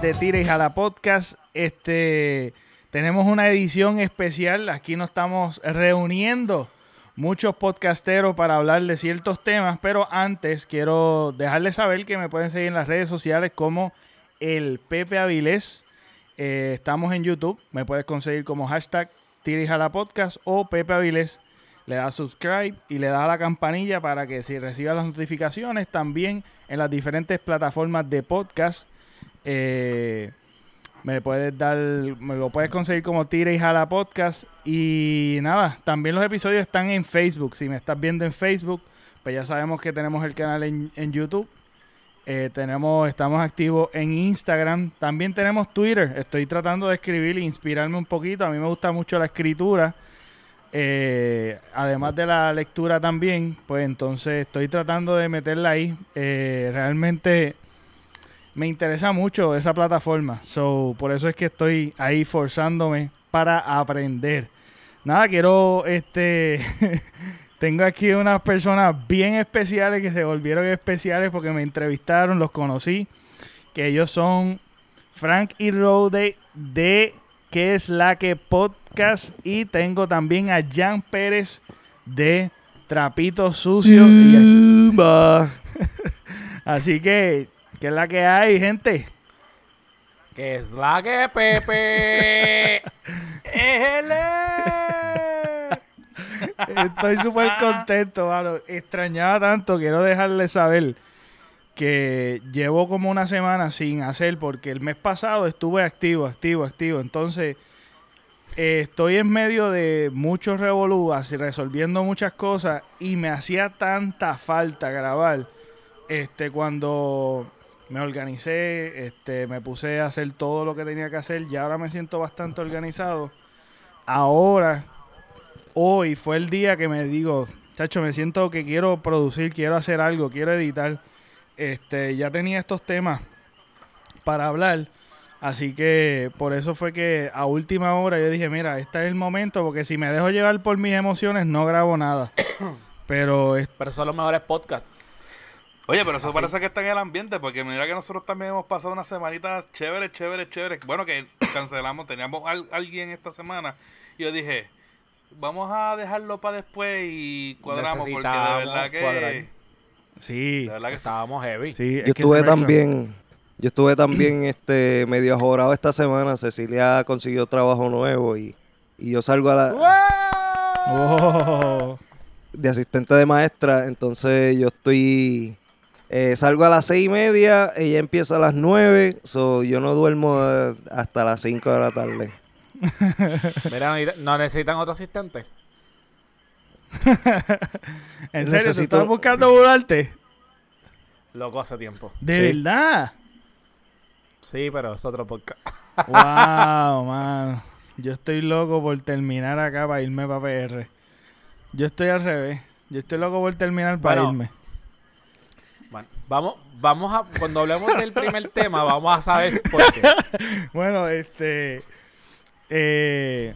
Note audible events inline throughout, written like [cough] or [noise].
de Tira y Jala Podcast. Este, tenemos una edición especial, aquí nos estamos reuniendo muchos podcasteros para hablar de ciertos temas, pero antes quiero dejarles saber que me pueden seguir en las redes sociales como el Pepe Avilés. Eh, estamos en YouTube, me puedes conseguir como hashtag Tira y Jala Podcast o Pepe Avilés le das subscribe y le das a la campanilla para que si reciba las notificaciones también en las diferentes plataformas de podcast. Eh, me puedes dar, me lo puedes conseguir como Tira y Jala Podcast. Y nada, también los episodios están en Facebook. Si me estás viendo en Facebook, pues ya sabemos que tenemos el canal en, YouTube. Eh, tenemos, estamos activos en Instagram. También tenemos Twitter. Estoy tratando de escribir e inspirarme un poquito. A mí me gusta mucho la escritura. Eh, además de la lectura también, pues entonces estoy tratando de meterla ahí. Realmente me interesa mucho esa plataforma. So, por eso es que estoy ahí forzándome para aprender. Nada, quiero este [laughs] tengo aquí unas personas bien especiales que se volvieron especiales porque me entrevistaron, los conocí, que ellos son Frank y Rode de que es la que podcast y tengo también a Jan Pérez de Trapito Sucio. [laughs] Así que, ¿qué es la que hay, gente? Que es la que Pepe. [laughs] Estoy súper contento, mano. Extrañaba tanto, quiero dejarle saber que llevo como una semana sin hacer porque el mes pasado estuve activo, activo, activo. Entonces, eh, estoy en medio de muchos revolúas y resolviendo muchas cosas y me hacía tanta falta grabar. Este, cuando me organicé, este, me puse a hacer todo lo que tenía que hacer y ahora me siento bastante organizado. Ahora, hoy fue el día que me digo, chacho, me siento que quiero producir, quiero hacer algo, quiero editar este, ya tenía estos temas para hablar. Así que por eso fue que a última hora yo dije, mira, este es el momento, porque si me dejo llevar por mis emociones no grabo nada. [coughs] pero, pero son los mejores podcasts. Oye, pero eso parece que está en el ambiente, porque mira que nosotros también hemos pasado unas semanitas chéveres, chéveres, chéveres. Bueno, que [coughs] cancelamos, teníamos a alguien esta semana y yo dije, vamos a dejarlo para después y cuadramos, porque de verdad que... Sí. De verdad que estábamos heavy. yo estuve también, yo estuve también [clears throat] este medio ajorado esta semana. Cecilia consiguió trabajo nuevo y, yo salgo a la oh. de asistente de maestra. Entonces yo estoy eh, salgo a las seis y media, ella empieza a las nueve, so yo no duermo hasta las cinco de la tarde. [laughs] Mira, ¿no necesitan otro asistente? [laughs] ¿En serio? Necesito... estás buscando mudarte? Loco hace tiempo. ¿De verdad? Sí, pero es otro podcast. [laughs] wow, man. Yo estoy loco por terminar acá para irme para PR. Yo estoy al revés. Yo estoy loco por terminar para irme. Vamos, vamos a, cuando hablemos del primer [laughs] tema, vamos a saber por qué. [laughs] bueno, este, eh,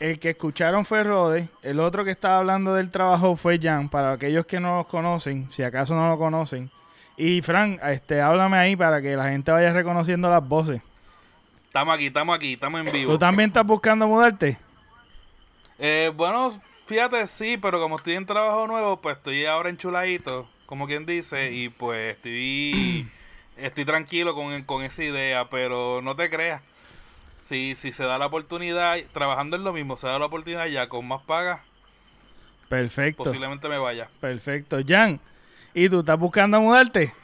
el que escucharon fue Rode, el otro que estaba hablando del trabajo fue Jan, para aquellos que no los conocen, si acaso no lo conocen. Y Fran, este, háblame ahí para que la gente vaya reconociendo las voces. Estamos aquí, estamos aquí, estamos en vivo. ¿Tú también estás buscando mudarte? Eh, bueno, fíjate, sí, pero como estoy en trabajo nuevo, pues estoy ahora enchuladito, como quien dice, y pues estoy, [clears throat] estoy tranquilo con, con esa idea, pero no te creas si, si se da la oportunidad, trabajando en lo mismo, se da la oportunidad ya con más paga. Perfecto. Posiblemente me vaya. Perfecto. Jan, ¿y tú estás buscando mudarte? [laughs]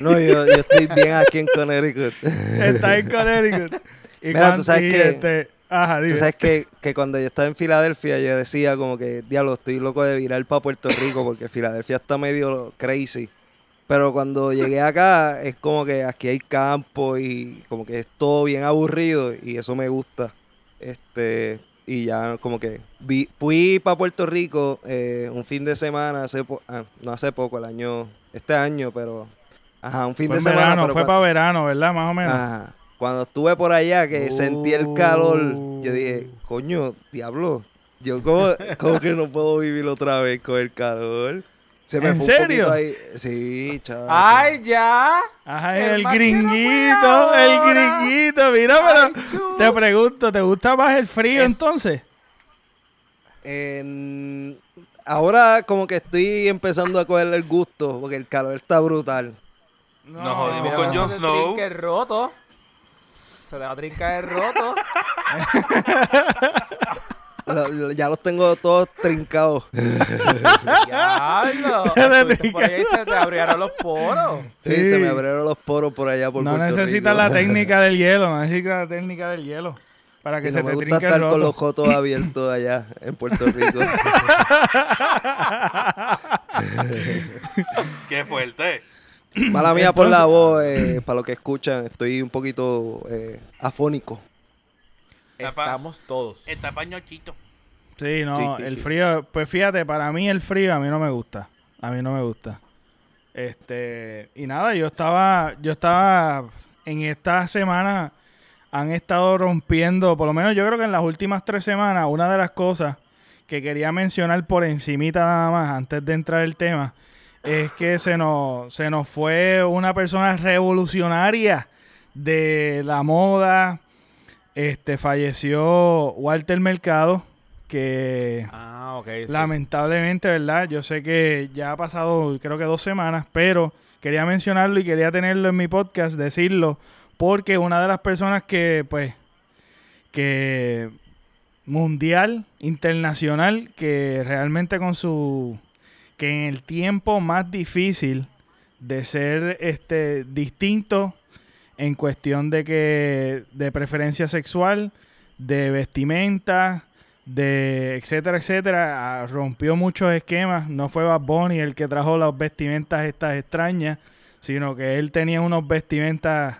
No, yo, yo estoy bien aquí en Connecticut. [laughs] Estás en [laughs] Connecticut. Mira, tú sabes que... Este, ajá, tú sabes que, que, cuando yo estaba en Filadelfia yo decía como que, diablo, estoy loco de virar para Puerto Rico porque Filadelfia está medio crazy. Pero cuando llegué acá es como que aquí hay campo y como que es todo bien aburrido y eso me gusta. Este y ya como que fui para Puerto Rico eh, un fin de semana hace ah, no hace poco el año este año pero ajá un fin de semana fue para verano verdad más o menos ajá, cuando estuve por allá que sentí el calor yo dije coño diablo yo como, como que no puedo vivir otra vez con el calor Se me ¿En fue serio? un poquito ahí. Sí, chaval. ¡Ay, ya! Ajá, El no gringuito, el gringuito. Mira, Ay, pero chus. te pregunto, ¿te gusta más el frío Es- entonces? En- Ahora como que estoy empezando a cogerle el gusto porque el calor está brutal. Nos jodimos con Jon Snow. roto. Se le va a trincar el roto. [laughs] Lo- lo- ya los tengo todos trincados. Diablo. [laughs] Estuviste por ahí y se te abrieron los poros. Sí, Sí. se me abrieron los poros por allá por no Puerto necesitas Rico. la [laughs] técnica del hielo, no necesitas la técnica del hielo. Para que Y se no me te gusta trinque el estar con los jotos abiertos allá en Puerto Rico. Qué fuerte. Mala mía por la voz, eh, para los que escuchan, estoy un poquito eh, afónico. Estamos todos. Está pañochito. Sí, no, Sí, sí, el sí. frío, pues fíjate, para mí el frío a mí no me gusta. A mí no me gusta. Este, y nada, yo estaba, yo estaba en esta semana han estado rompiendo, por lo menos yo creo que en las últimas tres semanas, una de las cosas que quería mencionar por encimita nada más, antes de entrar el tema, es que se nos, se nos fue una persona revolucionaria de la moda. Este falleció Walter Mercado, que Ah, sí. lamentablemente, ¿verdad? Yo sé que ya ha pasado creo que dos semanas, pero quería mencionarlo y quería tenerlo en mi podcast, decirlo, porque una de las personas que, pues, que mundial, internacional, que realmente con su, que en el tiempo más difícil de ser este distinto en cuestión de que de preferencia sexual, de vestimenta, de etcétera, etcétera, rompió muchos esquemas. No fue Bad Bunny el que trajo las vestimentas estas extrañas, sino que él tenía unos vestimentas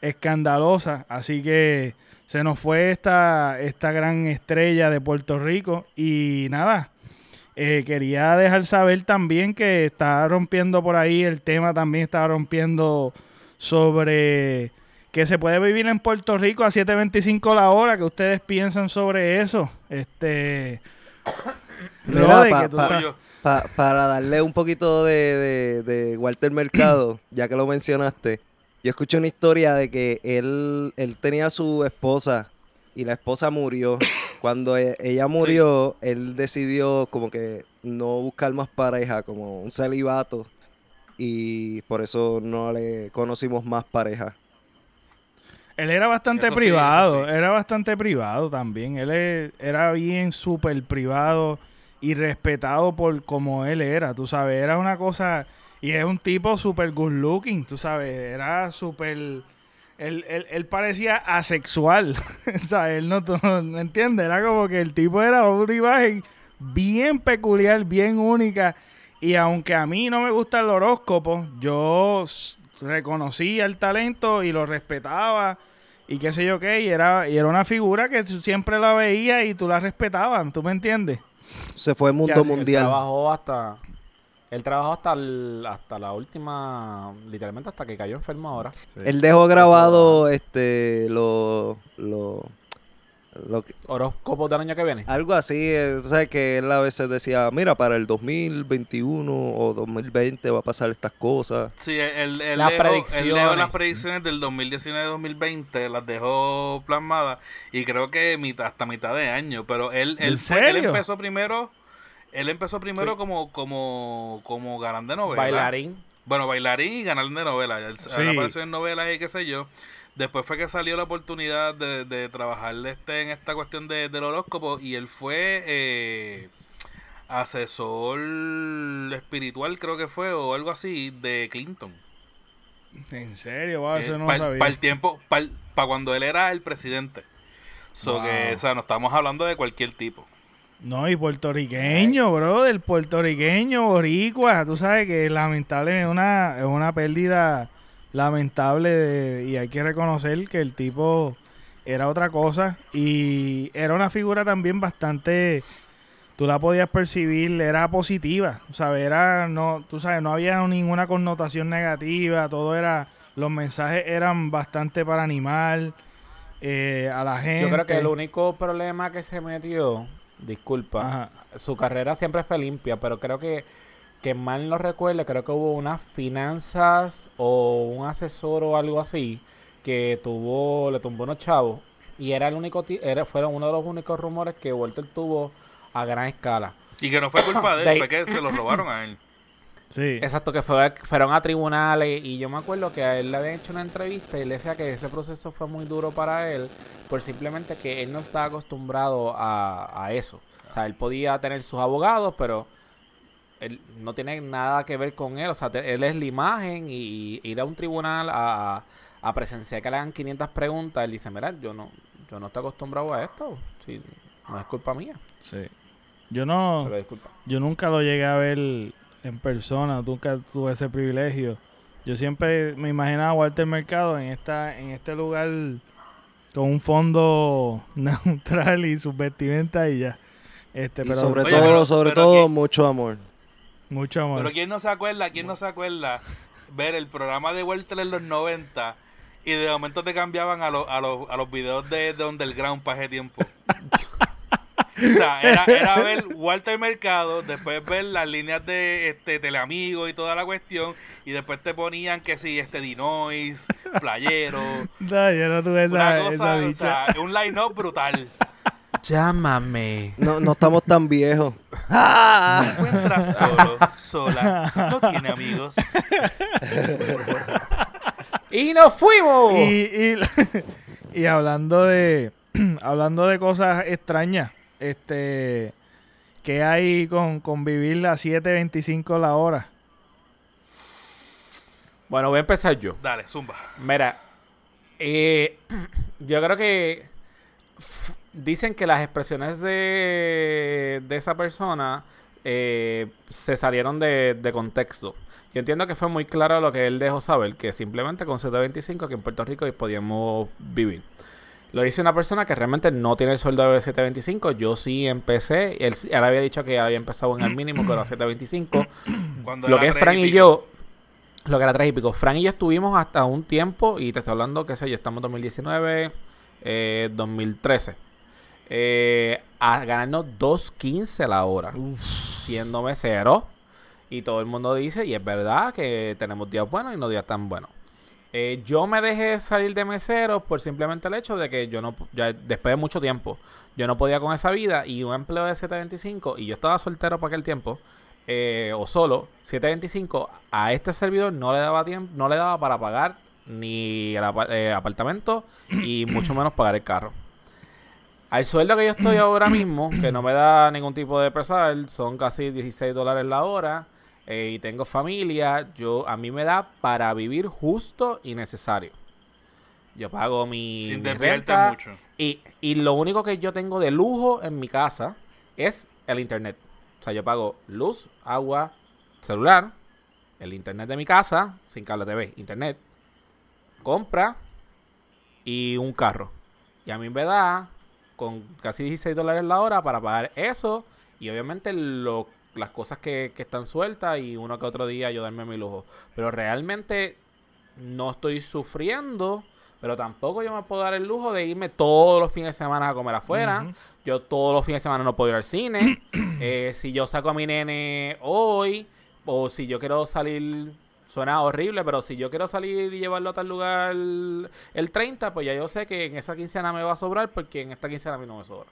escandalosas. Así que se nos fue esta, esta gran estrella de Puerto Rico. Y nada, eh, quería dejar saber también que está rompiendo por ahí el tema, también está rompiendo sobre que se puede vivir en Puerto Rico a 7.25 la hora. ¿Qué ustedes piensan sobre eso? Este... [coughs] Mira, pa- que pa-. Pa- para darle un poquito de, de- de Walter Mercado, [coughs] ya que lo mencionaste, yo escuché una historia de que él, él tenía a su esposa y la esposa murió. Cuando e- ella murió, él decidió como que no buscar más pareja, como un celibato. Y por eso no le conocimos más pareja. Él era bastante Eso privado, sí. era bastante privado también. Él e- era bien súper privado y respetado por como él era, tú sabes. Era una cosa, y es un tipo súper good looking, tú sabes. Era súper... Él, él, él parecía asexual, [laughs] o sea, él no, tú no, ¿me entiendes? Era como que el tipo era una imagen bien peculiar, bien única. Y aunque a mí no me gusta el horóscopo, yo reconocía el talento y lo respetaba y qué sé yo qué, y era, y era una figura que siempre la veía y tú la respetabas, ¿tú me entiendes? Se fue mundo mundial. trabajó hasta. Él trabajó hasta, el- hasta la última. Literalmente hasta que cayó enfermo ahora. Sí. Él dejó grabado este lo, lo, lo que- Horóscopo del año que viene. Algo así, eh, o sea, que él a veces decía, mira, para el 2021 o 2020 va a pasar estas cosas. Sí, él, él, Las dejó, él predicciones. dejó las predicciones del 2019-2020, las dejó plasmadas y creo que mitad, hasta mitad de año, pero él, ¿En él, él empezó primero, él empezó primero Sí. como, como, como galán de novela. Bailarín. Bueno, bailarín y ganar de novela. Él, Sí. apareció en novelas y qué sé yo. Después fue que salió la oportunidad de, de trabajar este, en esta cuestión de, del horóscopo y él fue eh, asesor espiritual, creo que fue, o algo así, de Clinton. En serio, wow, eso no lo para el tiempo, para cuando él era el presidente. So Wow. que, o sea, no estamos hablando de cualquier tipo. No, y puertorriqueño, bro, del puertorriqueño, boricua, tú sabes que lamentablemente es una, es una pérdida lamentable de- y hay que reconocer que el tipo era otra cosa y era una figura también bastante, tú la podías percibir, era positiva, ¿sabes? Era, no, tú sabes, no había ninguna connotación negativa, todo era, los mensajes eran bastante para animar eh, a la gente. Yo creo que el único problema que se metió, disculpa, Ajá. su carrera siempre fue limpia, pero creo que que mal no recuerdo, creo que hubo unas finanzas o un asesor o algo así que tuvo, le tumbó unos chavos y era el único, era, fueron uno de los únicos rumores que Walter tuvo a gran escala. Y que no fue culpa de él, fue que se lo robaron a él. Sí. Exacto, que fue, fueron a tribunales y yo me acuerdo que a él le habían hecho una entrevista y le decía que ese proceso fue muy duro para él por simplemente que él no estaba acostumbrado a, a eso. O sea, él podía tener sus abogados, pero él no tiene nada que ver con él. O sea, él es la imagen y ir a un tribunal a, a presenciar que le hagan 500 preguntas, él dice, mira, yo no, yo no estoy acostumbrado a esto. Si, no es culpa mía. Sí. Yo no, yo nunca lo llegué a ver en persona, nunca tuve ese privilegio. Yo siempre me imaginaba a Walter Mercado en esta, en este lugar con un fondo [laughs] neutral y su vestimenta y ya. Este, pero, sobre todo, sobre todo, mucho amor. Mucho amor. Pero quién no se acuerda, quién no se acuerda ver el programa de Walter en los 90 y de momento te cambiaban a, a, a los videos de, de Underground para ese tiempo. [laughs] o sea, era, era, [laughs] ver Walter Mercado, después ver las líneas de este Teleamigo y toda la cuestión, y después te ponían que si este Dinois, Playero. [laughs] No, yo no tuve esa, una cosa, o sea, un line-up brutal. [laughs] Llámame. No, no estamos tan viejos. Encuentra solo, sola, no tiene amigos. y nos fuimos. Y, y, hablando de [clears throat] hablando de cosas extrañas, este ¿qué hay con, con vivir a 7.25 la hora? Bueno, voy a empezar yo. Dale, zumba. Mira, eh, [clears throat] yo creo que dicen que las expresiones de, de esa persona eh, se salieron de, de, contexto. Yo entiendo que fue muy claro lo que él dejó saber, que simplemente con 725 aquí en Puerto Rico podíamos vivir. Lo dice una persona que realmente no tiene el sueldo de 725. Yo sí empecé. Él, él había dicho que había empezado en el mínimo, que era 725. [coughs] lo que es Frank y, yo, lo que era 3 y pico. Frank y yo estuvimos hasta un tiempo, y te estoy hablando, qué sé yo, estamos en 2019, eh, 2013 eh, a ganarnos 2.15 la hora, siendo mesero. Y todo el mundo dice, y es verdad que tenemos días buenos y no días tan buenos. Eh, yo me dejé salir de mesero por simplemente el hecho de que yo no, ya después de mucho tiempo, yo no podía con esa vida y un empleo de 725 y yo estaba soltero para aquel tiempo eh, o solo 725 a este servidor no le daba tiempo, no le daba para pagar ni el eh, apartamento y [clears throat] mucho menos pagar el carro. Al sueldo que yo estoy ahora mismo, que no me da ningún tipo de pesar, son casi 16 dólares la hora eh, y tengo familia, yo a mí me da para vivir justo y necesario. Yo pago mi, Sin renta mucho. Y, y lo único que yo tengo de lujo en mi casa es el internet. O sea, yo pago luz, agua, celular, el internet de mi casa, sin cable TV, internet, compra y un carro. Y a mí me da con casi 16 dólares la hora para pagar eso y obviamente lo, las cosas que, están sueltas y uno que otro día yo darme mi lujo. Pero realmente no estoy sufriendo, pero tampoco yo me puedo dar el lujo de irme todos los fines de semana a comer afuera. Yo todos los fines de semana no puedo ir al cine. [clears throat] Eh, si yo saco a mi nene hoy, o si yo quiero salir Suena horrible, pero si yo quiero salir y llevarlo a tal lugar el, 30, pues ya yo sé que en esa quincena me va a sobrar porque en esta quincena a mí no me sobra.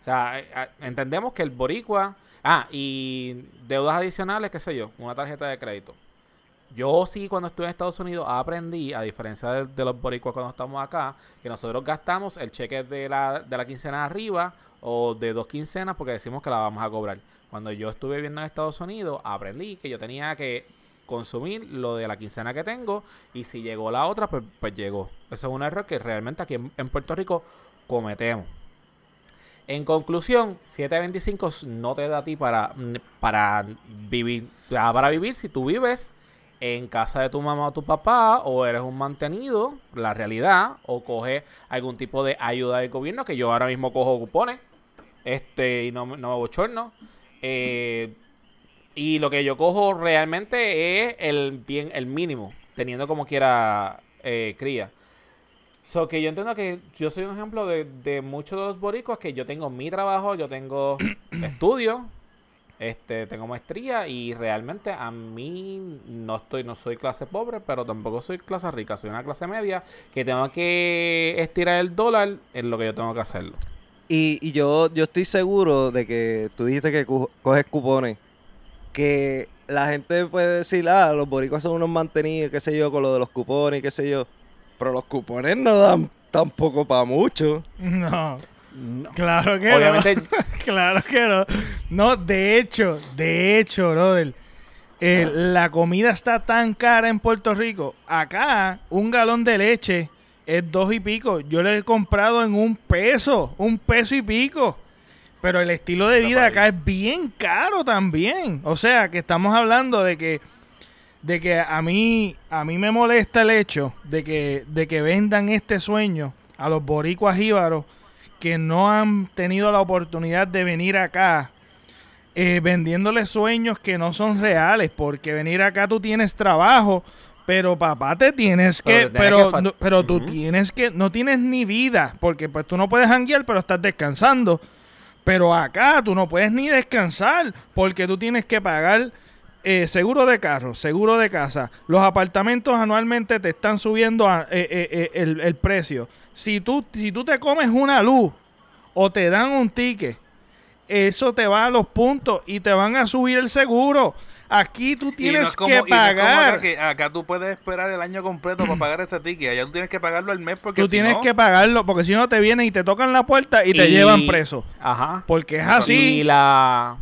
O sea, eh, eh, entendemos que el boricua... Ah, y deudas adicionales, qué sé yo, una tarjeta de crédito. Yo sí, cuando estuve en Estados Unidos, aprendí, a diferencia de, los boricuas cuando estamos acá, que nosotros gastamos el cheque de la, de la quincena arriba o de dos quincenas porque decimos que la vamos a cobrar. Cuando yo estuve viviendo en Estados Unidos, aprendí que yo tenía que consumir lo de la quincena que tengo y si llegó la otra, pues, pues llegó. Eso es un error que realmente aquí en, Puerto Rico cometemos. En conclusión, 725 no te da a ti para, para vivir. Para vivir, si tú vives en casa de tu mamá o tu papá, o eres un mantenido, la realidad, o coges algún tipo de ayuda del gobierno, que yo ahora mismo cojo cupones, este, y no, no me bochorno. Eh, y lo que yo cojo realmente es el bien, el mínimo, teniendo como quiera eh, cría. So que yo entiendo que yo soy un ejemplo de, de muchos de los boricos que yo tengo mi trabajo, yo tengo [clears throat] estudio, Este, tengo maestría y realmente a mí no estoy, no soy clase pobre, pero tampoco soy clase rica, soy una clase media que tengo que estirar el dólar en lo que yo tengo que hacerlo. Y, y yo, yo estoy seguro de que tú dijiste que coges cupones, que la gente puede decir, ah, los boricuas son unos mantenidos, qué sé yo, con lo de los cupones, qué sé yo. Pero los cupones no dan tampoco para mucho. No. Claro que Obviamente... [laughs] no. claro que no. No, de hecho, de hecho, brother. Eh, la comida está tan cara en Puerto Rico. Acá, un galón de leche es dos y pico. Yo le he comprado en un peso, un peso y pico. Pero el estilo de vida acá es bien caro también. O sea, que estamos hablando de que de que a mí a mí me molesta el hecho de que de que vendan este sueño a los boricuas jíbaros que no han tenido la oportunidad de venir acá eh, vendiéndole sueños que no son reales, porque venir acá tú tienes trabajo, pero papá te tienes que, pero, pero, tú tienes que, no tienes ni vida, porque pues tú no puedes hanguear, pero estás descansando. Pero acá tú no puedes ni descansar porque tú tienes que pagar eh, seguro de carro, seguro de casa. Los apartamentos anualmente te están subiendo eh, eh, el, precio. Si tú, si tú te comes una luz o te dan un ticket, eso te va a los puntos y te van a subir el seguro. Aquí tú tienes que pagar. acá, tú puedes esperar el año completo para pagar ese ticket. Allá tú tienes que pagarlo al mes porque Tú tienes que pagarlo porque si no te vienen y te tocan la puerta y, te llevan preso. Ajá. Porque es así. Y la...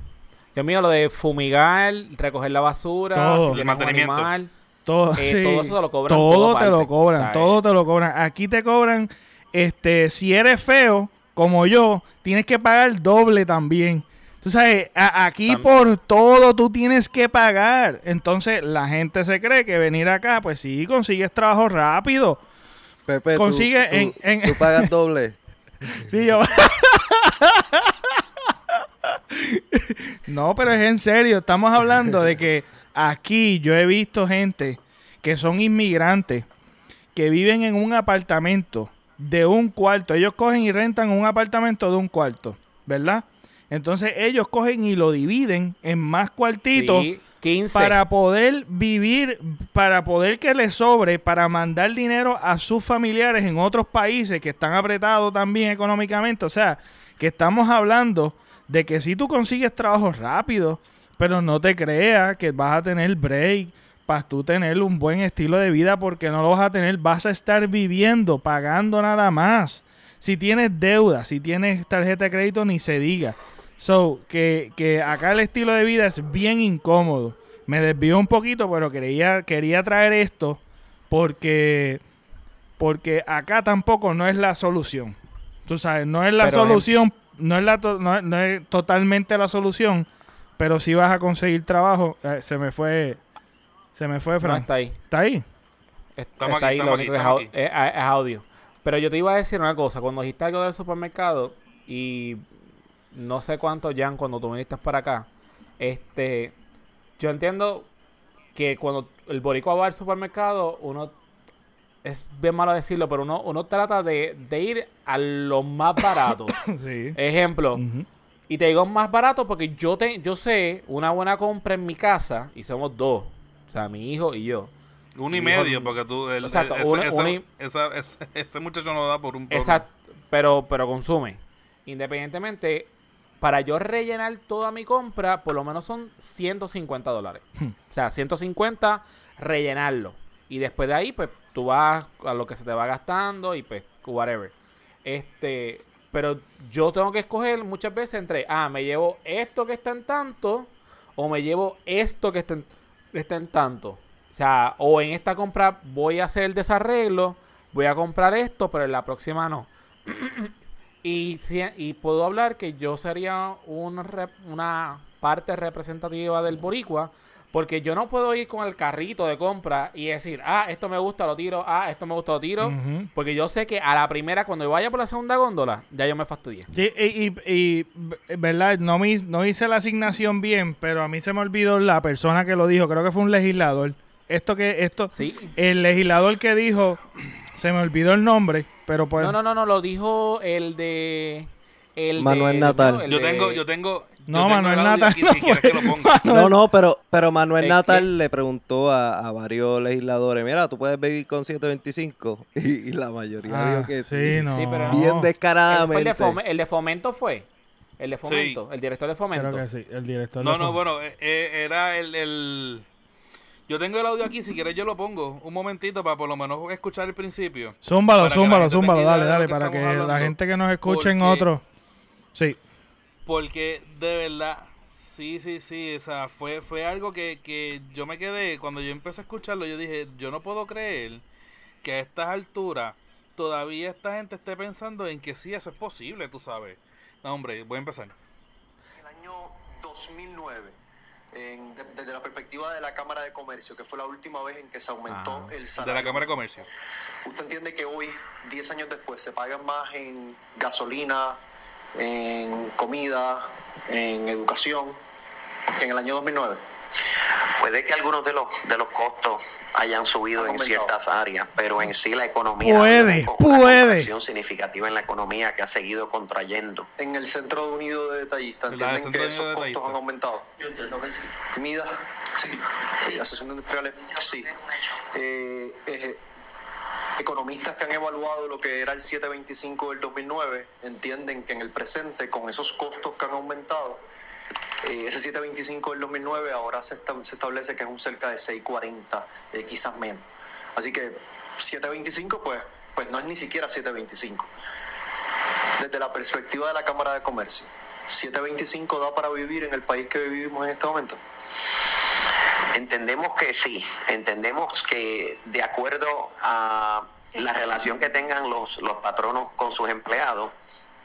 Yo mío, lo de fumigar, recoger la basura, todo. el mantenimiento. todo, eh, todo eso te lo cobran. Todo, te lo cobran, todo te lo cobran. Aquí te cobran, este, si eres feo, como yo, tienes que pagar doble también. Tú sabes, aquí por todo tú tienes que pagar. Entonces la gente se cree que venir acá, pues sí, consigues trabajo rápido. Pepe, Consigue tú, en, tú, pagas doble. [laughs] sí, yo. [laughs] no, pero es en serio. Estamos hablando de que aquí yo he visto gente que son inmigrantes que viven en un apartamento de un cuarto. Ellos cogen y rentan un apartamento de un cuarto, ¿verdad? Entonces ellos cogen y lo dividen en más cuartitos para poder vivir, para poder que les sobre, para mandar dinero a sus familiares en otros países que están apretados también económicamente. O sea, que estamos hablando de que si tú consigues trabajo rápido, pero no te creas que vas a tener break para tú tener un buen estilo de vida porque no lo vas a tener, vas a estar viviendo, pagando nada más. Si tienes deuda, si tienes tarjeta de crédito, ni se diga. So, que, acá el estilo de vida es bien incómodo. Me desvió un poquito, pero quería, quería traer esto porque, porque acá tampoco no es la solución. Tú sabes, no es la solución, no, es la no, es totalmente la solución, pero si vas a conseguir trabajo. Eh, se me fue, se me fue, Fran. está ahí. ¿Está ahí? Está, ahí, lo que es, es, audio. Pero yo te iba a decir una cosa. Cuando dijiste algo del supermercado y no sé cuánto, Jan, cuando tú viniste para acá, este, yo entiendo que cuando el boricua va al supermercado, uno, es bien malo decirlo, pero uno, uno trata de, ir a lo más barato. [coughs] Ejemplo, y te digo más barato porque yo, te, yo sé una buena compra en mi casa, y somos dos, o sea, mi hijo y yo. Uno y medio, porque tú. El, exacto, ese, muchacho no da por un poco. Exacto, pero, pero consume. Independientemente, para yo rellenar toda mi compra, por lo menos son 150 dólares. Hmm. O sea, 150 rellenarlo. Y después de ahí, pues tú vas a lo que se te va gastando y pues, whatever. Este, pero yo tengo que escoger muchas veces entre, ah, me llevo esto que está en tanto, o me llevo esto que está en, está en tanto. O sea, o en esta compra voy a hacer el desarreglo, voy a comprar esto, pero en la próxima no. [clears throat] Y, y puedo hablar que yo sería una, una parte representativa del boricua, porque yo no puedo ir con el carrito de compra y decir, ah, esto me gusta, lo tiro, ah, esto me gusta, lo tiro, porque yo sé que a la primera, cuando vaya por la segunda góndola, ya yo me fastidié. Sí, y, y, verdad, no, me, no hice la asignación bien, pero a mí se me olvidó la persona que lo dijo, creo que fue un legislador. Esto que, esto, sí. el legislador que dijo, se me olvidó el nombre, pues no, no, no, no, lo dijo el de... El Manuel Natal. yo tengo, yo tengo, No, Manuel Natal. No, no, pero, pero Manuel Natal le preguntó a, varios legisladores, mira, tú puedes vivir con 725. [laughs] Y, la mayoría ah, dijo que sí. sí. pero Bien descaradamente. El de, fomento fue. El de fomento, el director de fomento. Creo que sí, el director no, no, bueno, eh, eh, era el, Yo tengo el audio aquí, si quieres yo lo pongo un momentito para por lo menos escuchar el principio. Zúmbalo, zúmbalo, zúmbalo, dale, dale, para que la gente que nos escuche en otro... Sí. Porque de verdad, sí, sí, sí, o sea, fue, fue algo que, que yo me quedé, cuando yo empecé a escucharlo, yo dije, yo no puedo creer que a estas alturas todavía esta gente esté pensando en que sí, eso es posible, tú sabes. No, hombre, voy a empezar. El año 2009, desde la perspectiva de la Cámara de Comercio, que fue la última vez en que se aumentó ah, el salario. De la Cámara de Comercio. ¿Usted entiende que hoy, 10 años después, se pagan más en gasolina, en comida, en educación, en el año 2009? Puede que algunos de los, de los costos hayan subido en ciertas áreas, pero en sí la economía puede, puede. Una significativa en la economía que ha seguido contrayendo. En el Centro Unido de Detallistas, ¿entienden que esos costos han aumentado? Yo entiendo que sí. ¿Comida? Sí. sí. ¿Asociación industriales? Sí. Eh, eh, economistas que han evaluado lo que era el 725 del 2009 entienden que en el presente, con esos costos que han aumentado, eh, ese 725 del 2009 ahora se, establece que es un cerca de 640, eh, quizás menos. Así que 725 pues, pues no es ni siquiera 725. Desde la perspectiva de la Cámara de Comercio, 725 da para vivir en el país que vivimos en este momento. Entendemos que sí, entendemos que de acuerdo a la relación que tengan los, los patronos con sus empleados,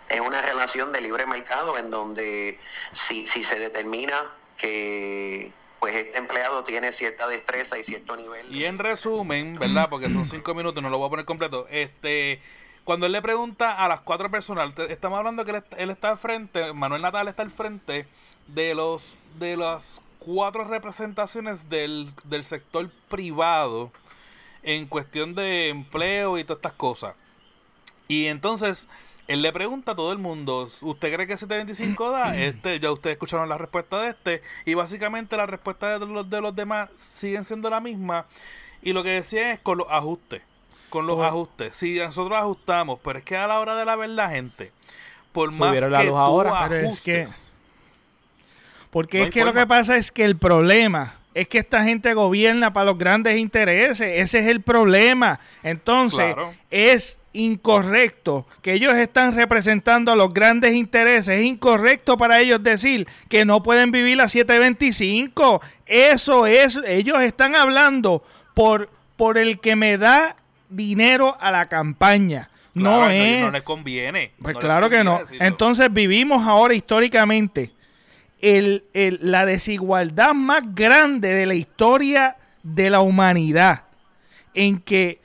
es una relación de libre mercado en donde si, si se determina que pues este empleado tiene cierta destreza y cierto nivel. Y en resumen, ¿verdad? Porque son cinco minutos, no lo voy a poner completo. Este, cuando él le pregunta a las cuatro personas, estamos hablando que él, está al frente, Manuel Natal está al frente de los de las cuatro representaciones del, del sector privado en cuestión de empleo y todas estas cosas. Y entonces él le pregunta a todo el mundo, ¿usted cree que 725 da? [clears throat] Este, ya ustedes escucharon la respuesta de este. Y básicamente la respuesta de los, de los demás siguen siendo la misma. Y lo que decía es con los ajustes. Con los ajustes. Si nosotros ajustamos, pero es que a la hora de la verdad, gente, por más que la luz ahora, ajustes, porque es que lo que pasa es que el problema es que esta gente gobierna para los grandes intereses. Ese es el problema. Entonces, es incorrecto que ellos están representando a los grandes intereses. Es incorrecto para ellos decir que no pueden vivir a 725. Eso es, ellos están hablando por, por el que me da dinero a la campaña. no es. No les conviene. Pues claro que no. Entonces vivimos ahora históricamente el, la desigualdad más grande de la historia de la humanidad. En que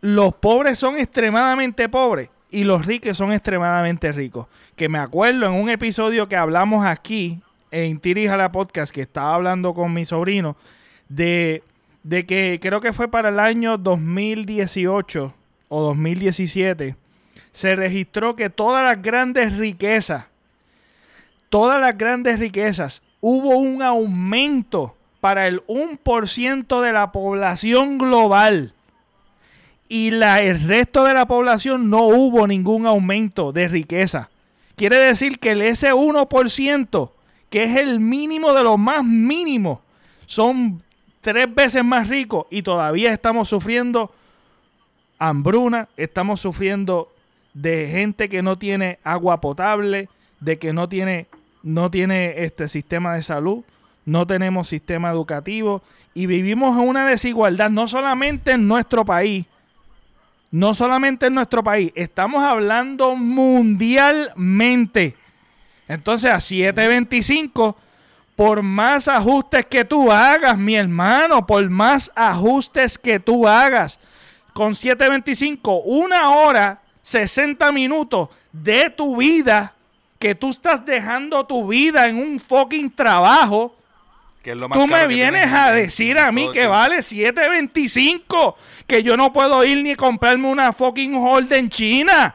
los pobres son extremadamente pobres y los ricos son extremadamente ricos. Que me acuerdo en un episodio que hablamos aquí en Tirija la Podcast, que estaba hablando con mi sobrino, de, de que creo que fue para el año 2018 o 2017, se registró que todas las grandes riquezas, todas las grandes riquezas, hubo un aumento para el 1% de la población global y la, el resto de la población no hubo ningún aumento de riqueza. Quiere decir que el ese 1%, que es el mínimo de lo más mínimo, son tres veces más ricos y todavía estamos sufriendo hambruna, estamos sufriendo de gente que no tiene agua potable, de que no tiene, no tiene este sistema de salud, no tenemos sistema educativo y vivimos una desigualdad no solamente en nuestro país, no solamente en nuestro país, estamos hablando mundialmente. Entonces a 7.25, por más ajustes que tú hagas, mi hermano, por más ajustes que tú hagas, con 7.25, una hora, 60 minutos de tu vida, que tú estás dejando tu vida en un fucking trabajo, Tú me vienes a decir a mí que vale 7.25, que yo no puedo ir ni comprarme una fucking Holden China.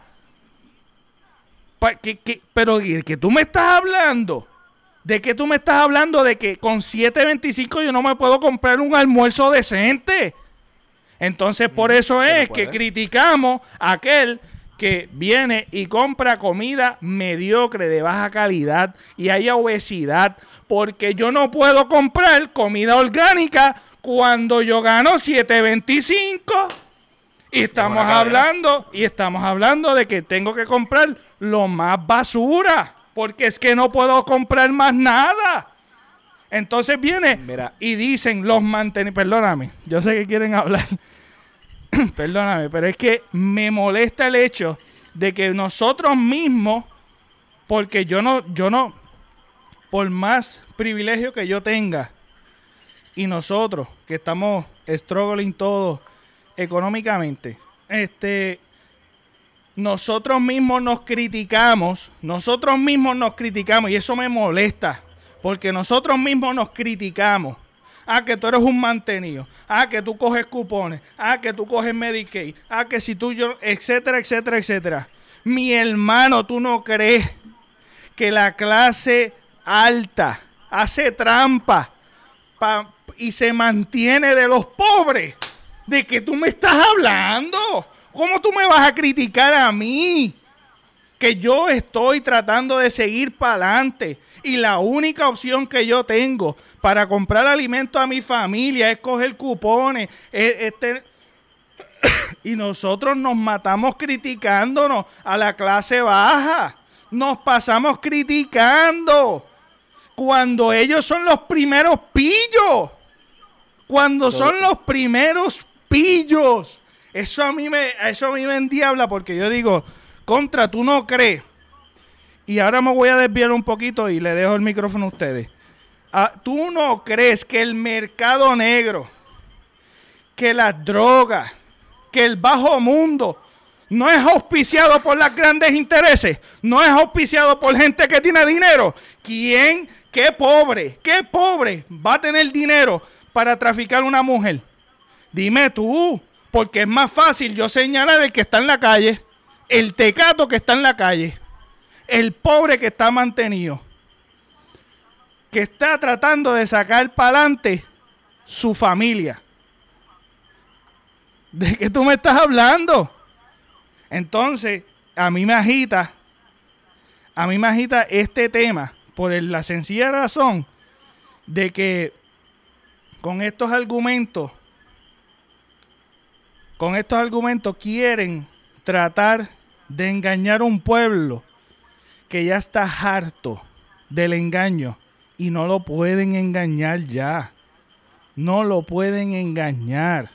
pero que tú me estás hablando ¿De qué tú me estás hablando? De que con 7.25 yo no me puedo comprar un almuerzo decente. Entonces, por mm, eso es que criticamos a aquel que viene y compra comida mediocre, de baja calidad, y haya obesidad, porque yo no puedo comprar comida orgánica cuando yo gano 7.25. Y estamos hablando, y estamos hablando de que tengo que comprar lo más basura, porque es que no puedo comprar más nada. Entonces viene y dicen los mantenidos, perdóname, yo sé que quieren hablar, [coughs] perdóname, pero es que me molesta el hecho de que nosotros mismos, porque yo no, yo no, por más privilegio que yo tenga, y nosotros que estamos struggling todos económicamente, este, nosotros mismos nos criticamos, nosotros mismos nos criticamos y eso me molesta, porque nosotros mismos nos criticamos. Ah, que tú eres un mantenido. Ah, que tú coges cupones. Ah, que tú coges Medicaid. Ah, que si tú yo, etcétera, etcétera, etcétera. Mi hermano, tú no crees que la clase alta hace trampa y se mantiene de los pobres. ¿De qué tú me estás hablando? ¿Cómo tú me vas a criticar a mí? Que yo estoy tratando de seguir para adelante. Y la única opción que yo tengo para comprar alimentos a mi familia es coger cupones. [coughs] y nosotros nos matamos criticándonos a la clase baja. Nos pasamos criticando. Cuando ellos son los primeros pillos. Cuando son los primeros pillos. Eso a mí me, eso a mí me endiabla porque yo digo, contra, tú no crees. Y ahora me voy a desviar un poquito y le dejo el micrófono a ustedes. Ah, ¿Tú no crees que el mercado negro, que las drogas, que el bajo mundo no es auspiciado por los grandes intereses? ¿No es auspiciado por gente que tiene dinero? ¿Quién, qué pobre, qué pobre va a tener dinero para traficar una mujer? Dime tú, porque es más fácil yo señalar el que está en la calle, el tecato que está en la calle, el pobre que está mantenido, que está tratando de sacar para adelante su familia. ¿De qué tú me estás hablando? Entonces, a mí me agita, a mí me agita este tema por la sencilla razón de que con estos argumentos con estos argumentos quieren tratar de engañar a un pueblo que ya está harto del engaño y no lo pueden engañar ya. No lo pueden engañar.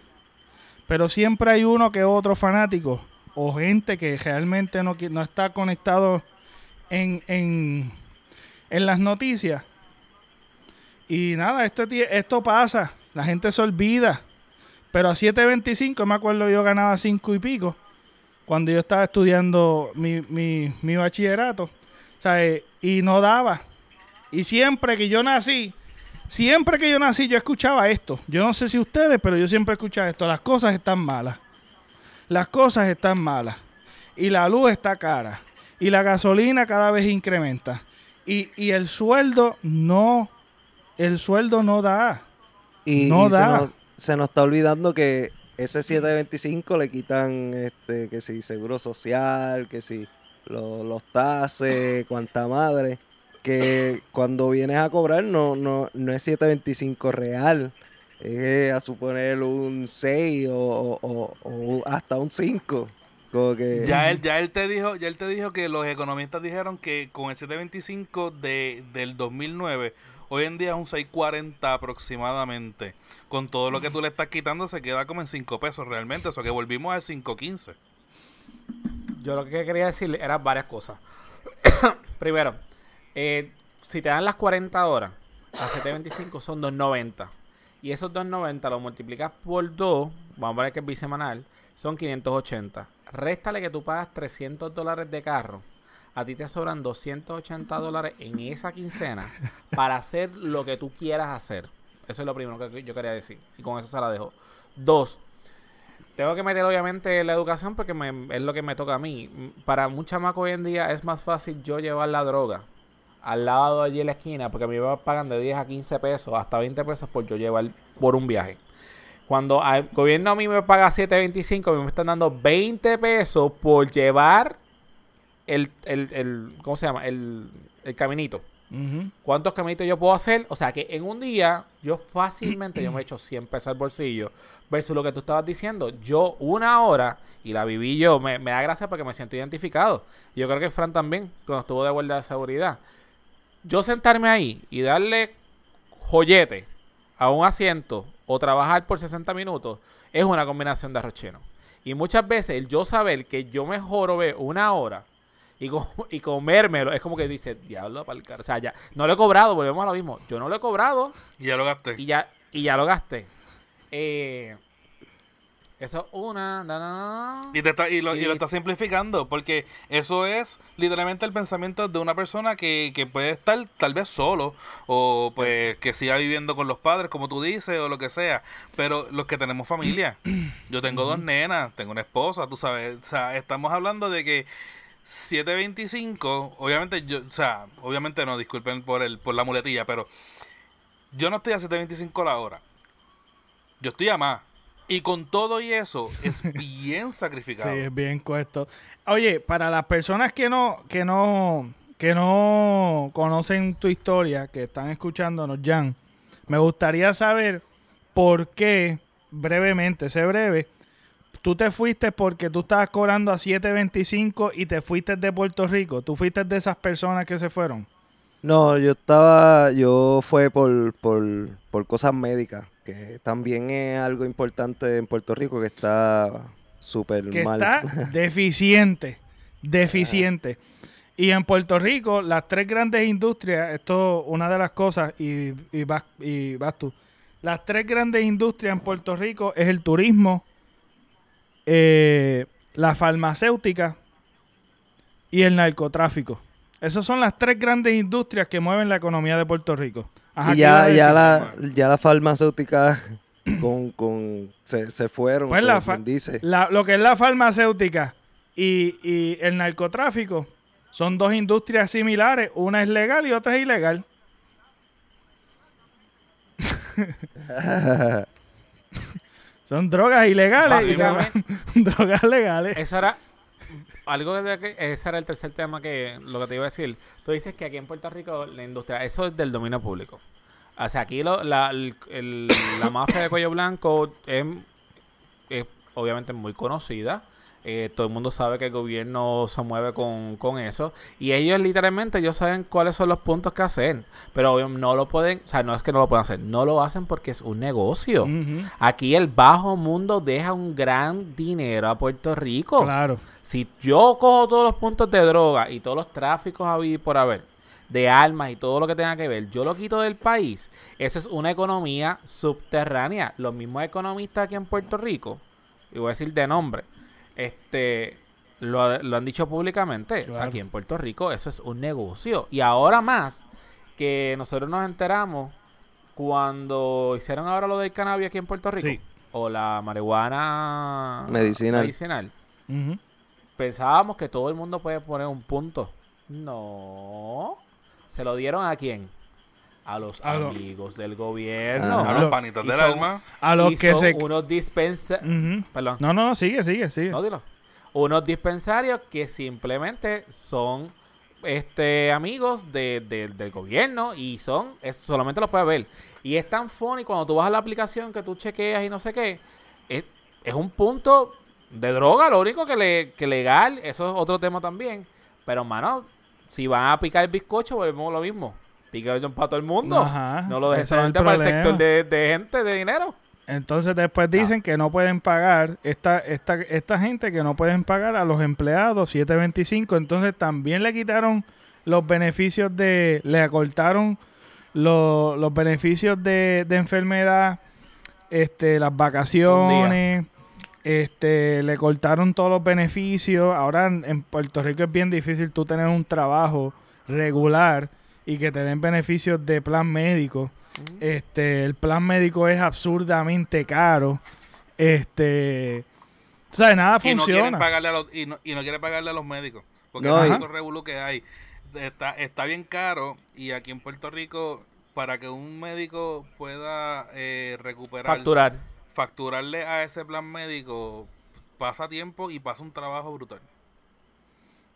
Pero siempre hay uno que otro fanático o gente que realmente no, no está conectado en, en, en las noticias. Y nada, esto, esto pasa. La gente se olvida. Pero a 7.25, me acuerdo, yo ganaba 5 y pico cuando yo estaba estudiando mi, mi, mi bachillerato. Y no daba. Y siempre que yo nací, siempre que yo nací, yo escuchaba esto. Yo no sé si ustedes, pero yo siempre escuchaba esto. Las cosas están malas. Las cosas están malas. Y la luz está cara. Y la gasolina cada vez incrementa. Y, y el sueldo no, el sueldo no da. Y, no da se nos está olvidando que ese 725 le quitan este que si seguro social, que si los, tases, cuanta madre, que cuando vienes a cobrar no, no, no es 725 real, es a suponer un 6 o, hasta un 5. que... Ya él, ya él te dijo, ya él te dijo que los economistas dijeron que con el 725 de, del 2009 Hoy en día es un 6.40 aproximadamente. Con todo lo que tú le estás quitando se queda como en 5 pesos realmente. Eso que volvimos al 5.15. Yo lo que quería decirle eran varias cosas. [coughs] Primero, eh, si te dan las 40 horas a 7.25 son 2.90. Y esos 2.90 lo multiplicas por 2, vamos a ver que es bisemanal, son 580. Réstale que tú pagas 300 dólares de carro a ti te sobran 280 dólares en esa quincena para hacer lo que tú quieras hacer. Eso es lo primero que yo quería decir. Y con eso se la dejo. Dos, tengo que meter obviamente la educación porque es lo que me toca a mí. Para mucha más hoy en día es más fácil yo llevar la droga al lado de allí en la esquina, porque a mí me pagan de 10 a 15 pesos, hasta 20 pesos por yo llevar por un viaje. Cuando el gobierno a mí me paga 7.25, a mí me están dando 20 pesos por llevar el, el, el ¿cómo se llama? El, el caminito. ¿Cuántos caminitos yo puedo hacer? O sea que en un día yo fácilmente yo me he hecho 100 pesos al bolsillo versus lo que tú estabas diciendo. Yo una hora y la viví yo, me, da gracia porque me siento identificado. Yo creo que Fran también, cuando estuvo de vuelta de seguridad. Yo sentarme ahí y darle joyete a un asiento o trabajar por 60 minutos es una combinación de arrochino. Y muchas veces el yo saber que yo mejor ve una hora y, [laughs] y comérmelo. Es como que dice, diablo, para el O sea, ya, no lo he cobrado, volvemos a lo mismo. Yo no lo he cobrado. Y ya lo gasté. Y ya, y ya lo gasté. Eh, eso una. y, te está, y, lo, y, lo, está simplificando, porque eso es literalmente el pensamiento de una persona que, que, puede estar tal vez solo, o pues que siga viviendo con los padres, como tú dices, o lo que sea. Pero los que tenemos familia, [clears throat] yo tengo dos nenas, tengo una esposa, tú sabes, o sea, estamos hablando de que 7.25, obviamente yo, o sea, obviamente no, disculpen por el por la muletilla, pero yo no estoy a 7.25 la hora. Yo estoy a más. Y con todo y eso es [laughs] bien sacrificado. Sí, es bien cuesto. Oye, para las personas que no que no que no conocen tu historia, que están escuchándonos, Jan, me gustaría saber por qué brevemente, sé breve, tú te fuiste porque tú estabas cobrando a 7.25 y te fuiste de Puerto Rico. ¿Tú fuiste de esas personas que se fueron? No, yo estaba, yo fue por, por, por cosas médicas, que también es algo importante en Puerto Rico que está súper mal. Está [laughs] deficiente, deficiente. Y en Puerto Rico, las tres grandes industrias, esto una de las cosas, y, y, vas, y vas tú, las tres grandes industrias en Puerto Rico es el turismo, eh, la farmacéutica y el narcotráfico. Esas son las tres grandes industrias que mueven la economía de Puerto Rico. Y ya, ya, la, ya la farmacéutica [coughs] con, con se, fueron, pues dice. lo que es la farmacéutica y, y el narcotráfico son dos industrias similares. Una es legal y otra es ilegal. [laughs] [laughs] Son drogas ilegales. Y [laughs] drogas legales. Eso era algo de que ese era el tercer tema que lo que te iba a decir. Tú dices que aquí en Puerto Rico la industria, eso es del dominio público. O sea, aquí lo, la, la mafia de cuello blanco es obviamente muy conocida. Eh, todo el mundo sabe que el gobierno se mueve con, con, eso. Y ellos literalmente, ellos saben cuáles son los puntos que hacer. Pero no lo pueden, o sea, no es que no lo puedan hacer, no lo hacen porque es un negocio. Aquí el bajo mundo deja un gran dinero a Puerto Rico. Claro. Si yo cojo todos los puntos de droga y todos los tráficos a por haber, de armas y todo lo que tenga que ver, yo lo quito del país. Esa es una economía subterránea. Los mismos economistas aquí en Puerto Rico, y voy a decir de nombre, este lo, han dicho públicamente. Aquí en Puerto Rico eso es un negocio. Y ahora más que nosotros nos enteramos cuando hicieron ahora lo del cannabis aquí en Puerto Rico. O la marihuana medicinal. Pensábamos que todo el mundo puede poner un punto. No. ¿Se lo dieron a quién? A los amigos del gobierno. A los panitos del alma. A los que se... Unos dispensa... Perdón. No, no, no, sigue, sigue, sigue. No, dilo. Unos dispensarios que simplemente son este amigos de, del gobierno y son... Es, solamente los puedes ver. Y es tan funny cuando tú vas a la aplicación que tú chequeas y no sé qué. Es, es un punto de droga, lo único que, le, que legal. Eso es otro tema también. Pero, mano, si van a picar el bizcocho, volvemos lo mismo Picaron para todo el mundo. no lo dejes solamente para el sector de, gente de dinero. Entonces después dicen que no pueden pagar, esta, esta, esta gente que no pueden pagar a los empleados 725, entonces también le quitaron los beneficios de, le acortaron los, beneficios de, enfermedad, este, las vacaciones, este, le cortaron todos los beneficios. Ahora en Puerto Rico es bien difícil tú tener un trabajo regular y que te den beneficios de plan médico. Este, el plan médico es absurdamente caro. Este, o sea, nada funciona. Y no quieren pagarle a los, y no, y no quieren pagarle a los médicos. Porque no, es otro revuelo que hay. está, está bien caro y aquí en Puerto Rico, para que un médico pueda eh, recuperar... Facturar. Facturarle a ese plan médico pasa tiempo y pasa un trabajo brutal.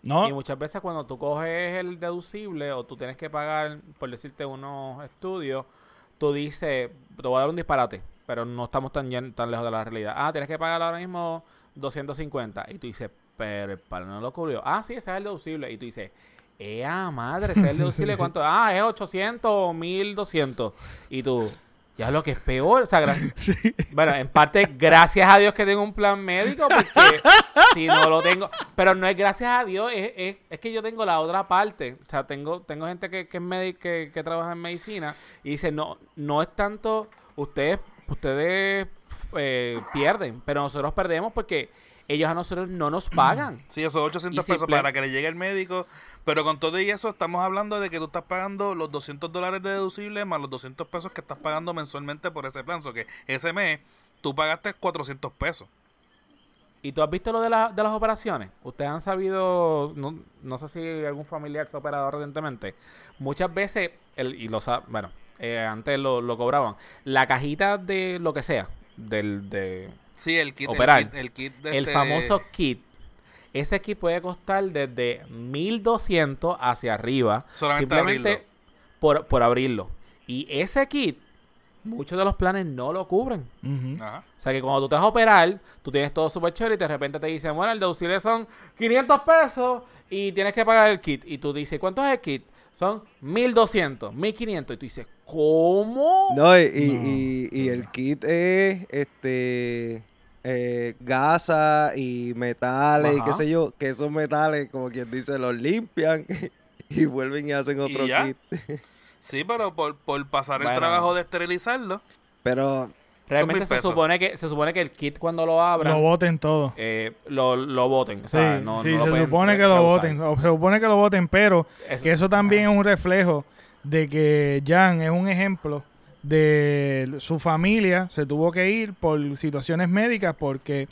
No. Y muchas veces cuando tú coges el deducible o tú tienes que pagar, por decirte, unos estudios, tú dices, te voy a dar un disparate, pero no estamos tan, lejos de la realidad. Ah, tienes que pagar ahora mismo 250. Y tú dices, pero el palo no lo cubrió. Ah, sí, ese es el deducible. Y tú dices, ¡Ea madre! ¿Ese es el deducible cuánto? [laughs] Ah, es 800 o 1200. Y tú, ya lo que es peor. O sea, [laughs] bueno, en parte, gracias a Dios que tengo un plan médico, porque [laughs] si no lo tengo. Pero no es gracias a Dios, es, que yo tengo la otra parte. O sea, tengo, tengo gente que, es que, que, trabaja en medicina y dice, no, no es tanto, ustedes, ustedes eh, pierden, pero nosotros perdemos porque ellos a nosotros no nos pagan. [clears throat] Sí, esos 800 pesos para que le llegue el médico. Pero con todo y eso, estamos hablando de que tú estás pagando los 200 dólares de deducible más los 200 pesos que estás pagando mensualmente por ese plan. O que ese mes tú pagaste 400 pesos. ¿Y tú has visto lo de, de las operaciones? Ustedes han sabido, no, no sé si algún familiar se ha operado recientemente. Muchas veces, el, y lo bueno, eh, antes lo, lo cobraban, la cajita de lo que sea, del, de Sí, el kit. Operar. El kit, el, este famoso kit. Ese kit puede costar desde 1200 hacia arriba. simplemente Por, por abrirlo. Y ese kit, muchos de los planes no lo cubren. O sea que cuando tú te vas a operar, tú tienes todo súper chévere y de repente te dicen, bueno, el deducible son 500 pesos y tienes que pagar el kit. Y tú dices, ¿cuánto es el kit? Son 1200, 1500. Y tú dices, ¿cómo? No, y, y el kit es este eh, gasa y metales y qué sé yo, que esos metales, como quien dice, los limpian [laughs] y vuelven y hacen otro kit. [laughs] sí, pero por, pasar el trabajo de esterilizarlo. Pero Realmente se supone que se supone que el kit cuando lo abran lo boten todo. Eh, lo, lo boten, sí, sí, se supone que lo boten, se supone que lo boten, pero que eso también es un reflejo de que Jan es un ejemplo de su familia se tuvo que ir por situaciones médicas porque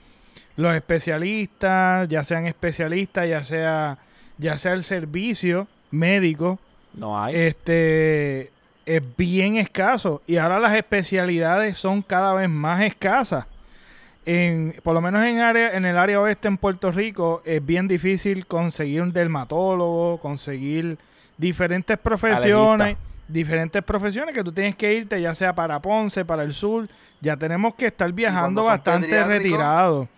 los especialistas, ya sean especialistas, ya sea ya sea el servicio médico, no hay. Este es bien escaso y ahora las especialidades son cada vez más escasas. En, por lo menos en área en el área oeste en Puerto Rico es bien difícil conseguir un dermatólogo, conseguir diferentes profesiones diferentes profesiones que tú tienes que irte, ya sea para Ponce, para el sur. Ya tenemos que estar viajando bastante retirado.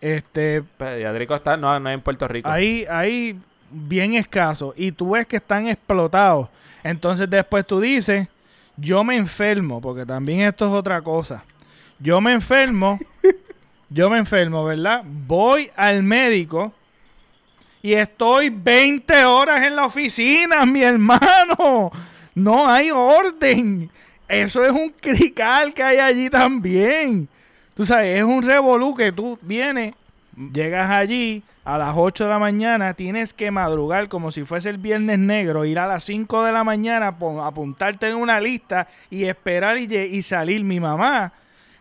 Este, pediátrico está no, no en Puerto Rico. Ahí, ahí bien escaso. Y tú ves que están explotados. Entonces después tú dices, yo me enfermo, porque también esto es otra cosa. Yo me enfermo, [laughs] yo me enfermo, ¿verdad? Voy al médico y estoy 20 horas en la oficina, mi hermano. No hay orden. Eso es un crical que hay allí también. Tú sabes, es un revolú que tú vienes, llegas allí a las 8 de la mañana, tienes que madrugar como si fuese el viernes negro, ir a las 5 de la mañana, apuntarte en una lista y esperar y, y salir. Mi mamá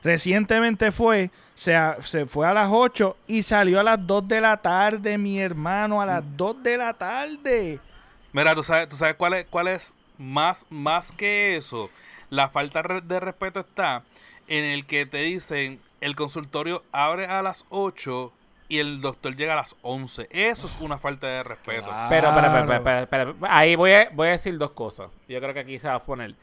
recientemente fue, se, se, fue a las 8 y salió a las 2 de la tarde, mi hermano, a las 2 de la tarde. Mira, tú sabes, tú sabes cuál es, cuál es más, más que eso, la falta de respeto está en el que te dicen el consultorio abre a las 8 y el doctor llega a las 11. Eso es una falta de respeto. Pero, pero, ahí voy a, voy a decir dos cosas. Yo creo que aquí se va a poner.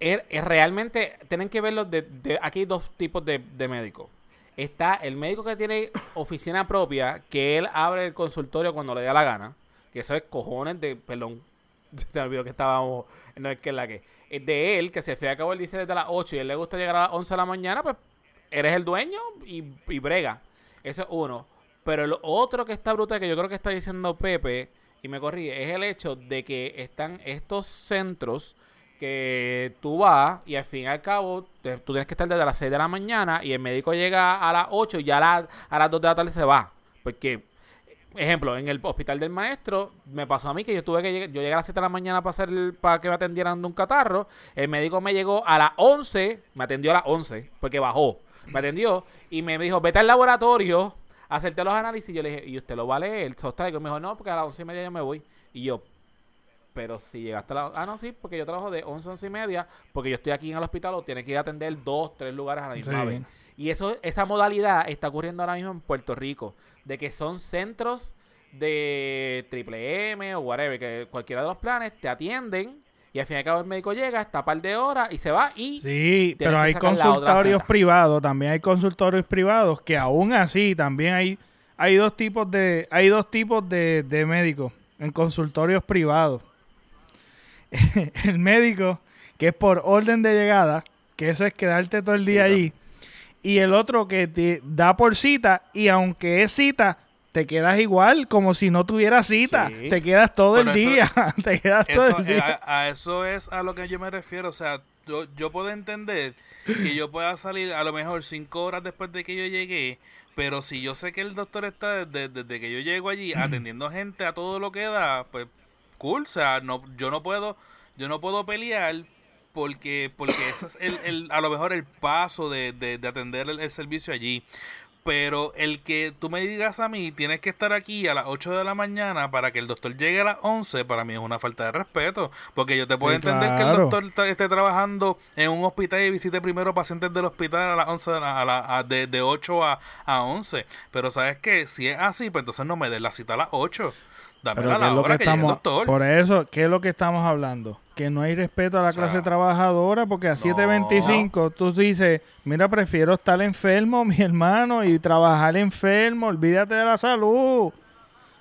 Es, realmente, tienen que verlo de, aquí hay dos tipos de, de médicos. Está el médico que tiene oficina propia, que él abre el consultorio cuando le da la gana, que eso es cojones de, perdón, [laughs] se me olvidó que estábamos, no es que es la que, de él, que se fue a cabo el dice desde las 8 y él le gusta llegar a las 11 de la mañana, pues eres el dueño y, brega. Eso es uno. Pero lo otro que está brutal, que yo creo que está diciendo Pepe, y me corrí, es el hecho de que están estos centros que tú vas y al fin y al cabo tú tienes que estar desde las 6 de la mañana y el médico llega a las 8 y ya a, a las 2 de la tarde se va. Porque ejemplo, en el hospital del maestro, me pasó a mí que yo tuve que llegar, yo llegué a las 7 de la mañana para, hacer para que me atendieran de un catarro. El médico me llegó a las 11, me atendió a las 11, porque bajó. Me atendió y me dijo, vete al laboratorio hacerte los análisis. Yo le dije, ¿y usted lo va a leer? Y me dijo, no, porque a las 11 y media yo me voy. Y yo, Pero si llegaste a la... Ah, no, sí, porque yo trabajo de 11 a 11 y media, porque yo estoy aquí en el hospital o tiene que ir a atender dos, tres lugares a la misma vez. Y eso, esa modalidad está ocurriendo ahora mismo en Puerto Rico, de que son centros de triple M o whatever, que cualquiera de los planes te atienden y al fin y al cabo el médico llega, está a par de horas y se va y... Sí, pero hay consultorios privados, también hay consultorios privados que aún así también hay, hay dos tipos de, hay dos tipos de, de médicos en consultorios privados. [laughs] el médico, que es por orden de llegada, que eso es quedarte todo el día allí, y el otro que te da por cita y aunque es cita, te quedas igual, como si no tuvieras cita. Te quedas todo el día. [laughs] te quedas todo el día. A, eso es a lo que yo me refiero. O sea, yo, yo puedo entender que yo pueda salir a lo mejor cinco horas después de que yo llegué, pero si yo sé que el doctor está desde, que yo llego allí atendiendo gente a todo lo que da, pues cool. O sea, no, yo no puedo, yo no puedo pelear porque, porque ese es el, el, a lo mejor el paso de, de, atender el servicio allí. Pero el que tú me digas a mí, tienes que estar aquí a las 8 de la mañana para que el doctor llegue a las 11, para mí es una falta de respeto. Porque yo te puedo entender que el doctor esté trabajando en un hospital y visite primero pacientes del hospital a las 11 de, a la, de, de 8 a, a 11. Pero sabes que si es así, pues entonces no me des la cita a las 8. Dame la hora que, estamos, doctor. Por eso, ¿qué es lo que estamos hablando? que no hay respeto a la clase trabajadora porque a 7.25 tú dices, mira, prefiero estar enfermo, [laughs] mi hermano, y trabajar enfermo, olvídate de la salud.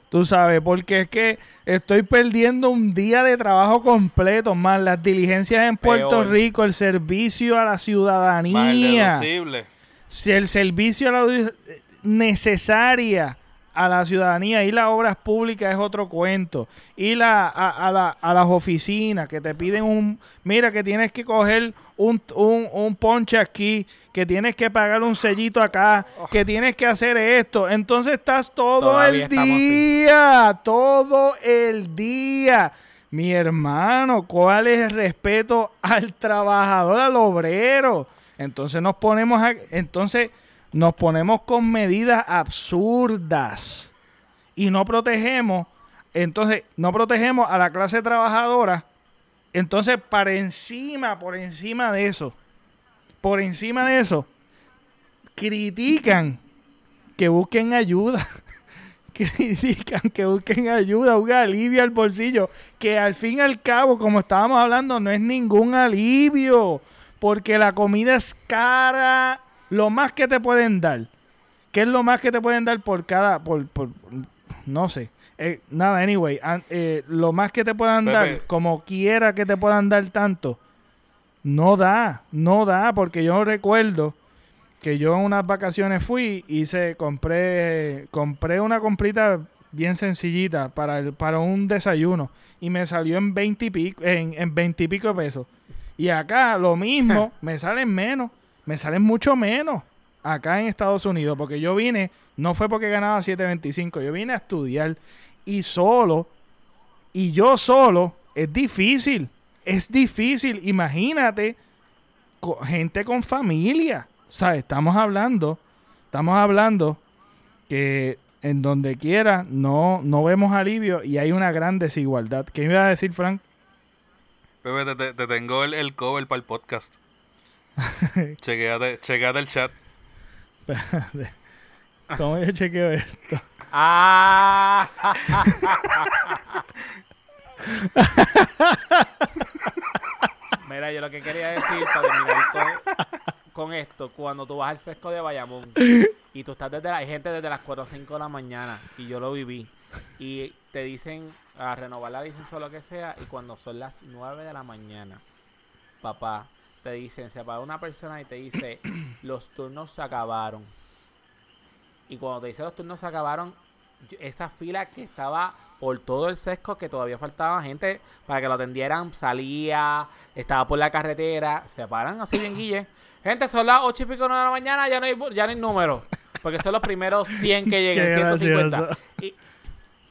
Tú sabes, porque es que estoy perdiendo un día de trabajo completo, más las diligencias en Puerto Rico, el servicio a la ciudadanía. si el servicio a la necesaria a la ciudadanía. y las obras públicas es otro cuento. y la, a, la, a, las oficinas que te piden un... Mira que tienes que coger un, un, un, ponche aquí, que tienes que pagar un sellito acá, que tienes que hacer esto. Entonces estás todo el día, todo el día. Mi hermano, ¿cuál es el respeto al trabajador, al obrero? Entonces nos ponemos a... Entonces nos ponemos con medidas absurdas y no protegemos, entonces no protegemos a la clase trabajadora, entonces para encima, por encima de eso, por encima de eso, critican que busquen ayuda. [laughs] critican que busquen ayuda, un alivio al bolsillo, que al fin y al cabo, como estábamos hablando, no es ningún alivio, porque la comida es cara lo más que te pueden dar. ¿Qué es lo más que te pueden dar por cada, por, por no sé. Eh, nada, anyway, eh, lo más que te puedan dar, como quiera que te puedan dar tanto, no da, no da, porque yo recuerdo que yo en unas vacaciones fui, hice, compré, compré una comprita bien sencillita para, el, para un desayuno y me salió en 20 y pico, en, en 20 y pico pesos. Y acá lo mismo, [laughs] me salen menos me salen mucho menos acá en Estados Unidos, porque yo vine, no fue porque ganaba 7.25, yo vine a estudiar y solo, y yo solo, es difícil, es difícil, imagínate, gente con familia, sea, estamos hablando, estamos hablando que en donde quiera no, no vemos alivio y hay una gran desigualdad. ¿Qué me iba a decir, Frank? Pepe, te, tengo el, el cover para el podcast. [laughs] chequeate, chequeate el chat. ¿Cómo yo chequeo esto? Ah. [laughs] Mira, yo lo que quería decir para terminar con, esto, cuando tú vas al sesco de Bayamón y tú estás desde la hay gente desde las 4 o 5 de la mañana y yo lo viví y te dicen a renovar la licencia o lo que sea y cuando son las 9 de la mañana, papá, te dicen, se para una persona y te dice, [clears throat] los turnos se acabaron. Y cuando te dice los turnos se acabaron, esa fila que estaba por todo el sesco, que todavía faltaba gente para que lo atendieran, salía, estaba por la carretera, se paran así bien guille. Gente, son las ocho y pico de la mañana, ya no hay, ya no hay número. Porque son los primeros 100 que [laughs] lleguen, 150. Y,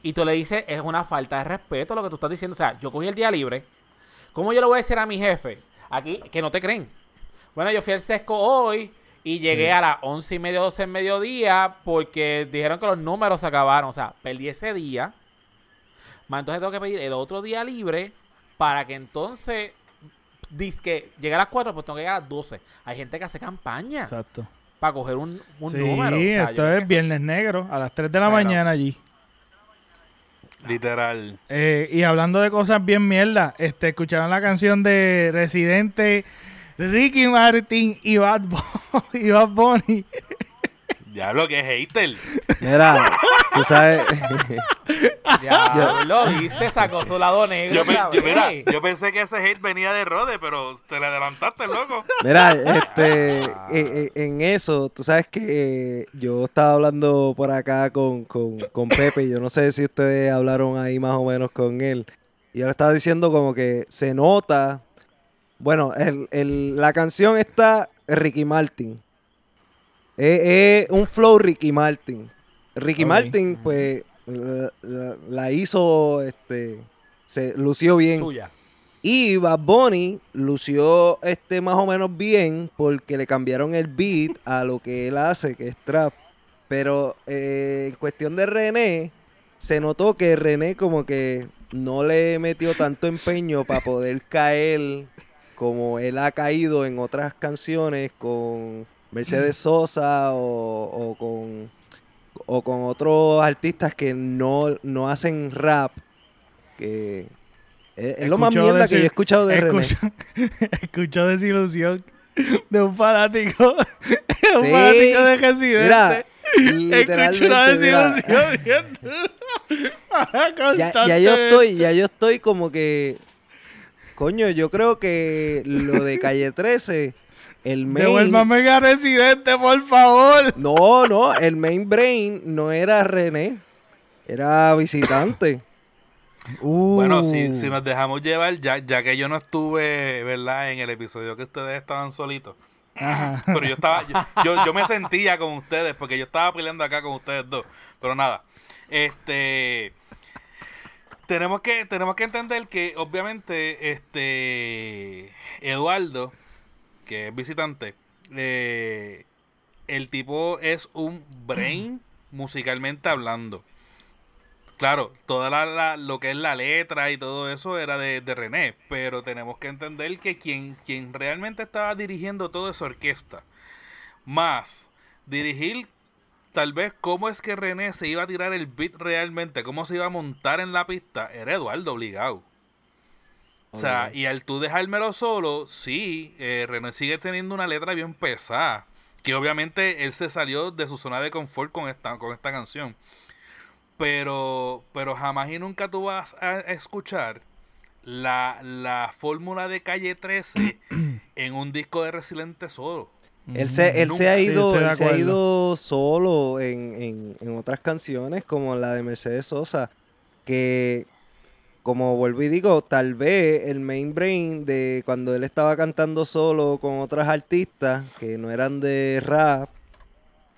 y tú le dices, es una falta de respeto lo que tú estás diciendo. O sea, yo cogí el día libre. ¿Cómo yo le voy a decir a mi jefe? Aquí, que no te creen. Bueno, yo fui al sesco hoy y llegué a las once y media, doce en mediodía porque dijeron que los números se acabaron. O sea, perdí ese día Más entonces tengo que pedir el otro día libre para que entonces que llegue a las 4, pues tengo que llegar a las 12. Hay gente que hace campaña. Exacto. Para coger un, un sí, número. Sí, esto es Viernes Negro, a las 3 de la mañana allí. Literal. Eh, y hablando de cosas bien mierda, este, escucharon la canción de Residente, Ricky Martin y Bad, y Bad Bunny. [laughs] Ya lo que es hater. Mira, tú sabes. [laughs] ya, lo viste, sacó su lado negro. Yo, mira, yo pensé que ese hate venía de Rode, pero te le adelantaste, loco. Mira, este, ah. eh, eh, en eso, tú sabes que eh, yo estaba hablando por acá con, con, con Pepe. Yo no sé si ustedes hablaron ahí más o menos con él. Y yo le estaba diciendo como que se nota. Bueno, el, el, la canción está Ricky Martin. Es, un flow Ricky Martin. Ricky Martin, pues, la, hizo, este, se lució bien. Suya. Y Bad Bunny lució este más o menos bien porque le cambiaron el beat a lo que él hace, que es trap. Pero eh, en cuestión de René, se notó que René como que no le metió tanto empeño para poder caer como él ha caído en otras canciones con Mercedes Sosa o, con o con otros artistas que no, no hacen rap que es, lo más mierda que yo he escuchado de escucho, René. [laughs] escucho desilusión de un fanático [laughs] un fanático de Residente. Mira, [laughs] escucho una desilusión ya, ya yo estoy ya yo estoy como que coño yo creo que lo de Calle 13 el main... Devuélvame a Residente, por favor. [laughs] No, no, el main brain no era René, era visitante. [coughs] Bueno, si, uh. si, nos dejamos llevar, ya, ya que yo no estuve, ¿verdad? En el episodio que ustedes estaban solitos. Pero yo estaba, yo, yo, me sentía con ustedes, porque yo estaba peleando acá con ustedes dos. Pero nada, este tenemos que, tenemos que entender que obviamente, este Eduardo que es visitante, eh, el tipo es un brain musicalmente hablando. Claro, toda la, lo que es la letra y todo eso era de, René, pero tenemos que entender que quien, quien realmente estaba dirigiendo toda esa orquesta, más dirigir tal vez cómo es que René se iba a tirar el beat realmente, cómo se iba a montar en la pista, era Eduardo obligado. O sea, y al tú dejármelo solo, sí, eh, René sigue teniendo una letra bien pesada. Que obviamente él se salió de su zona de confort con esta, con esta canción. Pero, pero jamás y nunca tú vas a escuchar la, la fórmula de calle 13 [clears throat] en un disco de Resiliente solo. Él se, él se ha ido, él se ha ido solo en, en, en otras canciones como la de Mercedes Sosa. Que como vuelvo y digo, tal vez el main brain de cuando él estaba cantando solo con otras artistas que no eran de rap,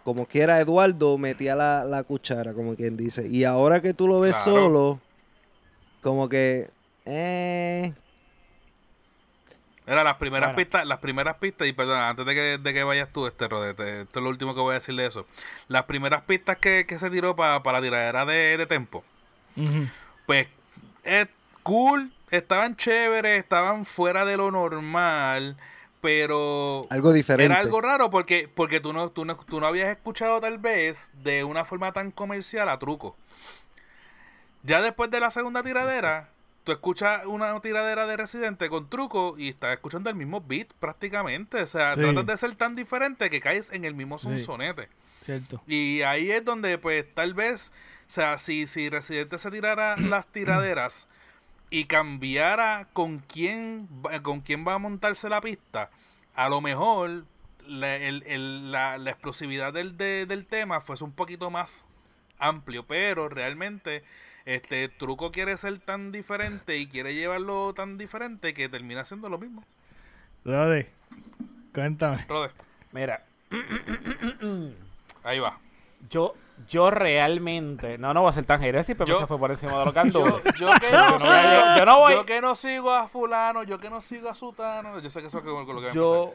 como quiera Eduardo metía la, cuchara, como quien dice. Y ahora que tú lo ves solo, como que... Eh, Era las primeras pistas, las primeras pistas, y perdón, antes de que, de que vayas tú, este Rodete, esto es lo último que voy a decir de eso. Las primeras pistas que, se tiró para la tiradera de, de Tempo, pues es cool, estaban chéveres, estaban fuera de lo normal, pero algo diferente. Era algo raro porque porque tú no, tú no tú no habías escuchado tal vez de una forma tan comercial a truco. Ya después de la segunda tiradera, tú escuchas una tiradera de Residente con truco y estás escuchando el mismo beat prácticamente. O sea, tratas de ser tan diferente que caes en el mismo sonsonete. Cierto. Y ahí es donde, pues, tal vez o sea, si, si Residente se tirara [clears throat] las tiraderas y cambiara con quién, con quién va a montarse la pista, a lo mejor la, la, explosividad del, del tema fuese un poquito más amplio, pero realmente este truco quiere ser tan diferente y quiere llevarlo tan diferente que termina siendo lo mismo. Rode, cuéntame. Rode. Mira. [clears throat] [clears throat] Ahí va. Yo, yo realmente, no, no voy a ser tan decir pero se fue por encima de los cantos. [laughs] Yo, que [laughs] no, yo, no voy. Yo que no sigo a fulano, yo que no sigo a sutano, yo sé que eso es lo que Yo,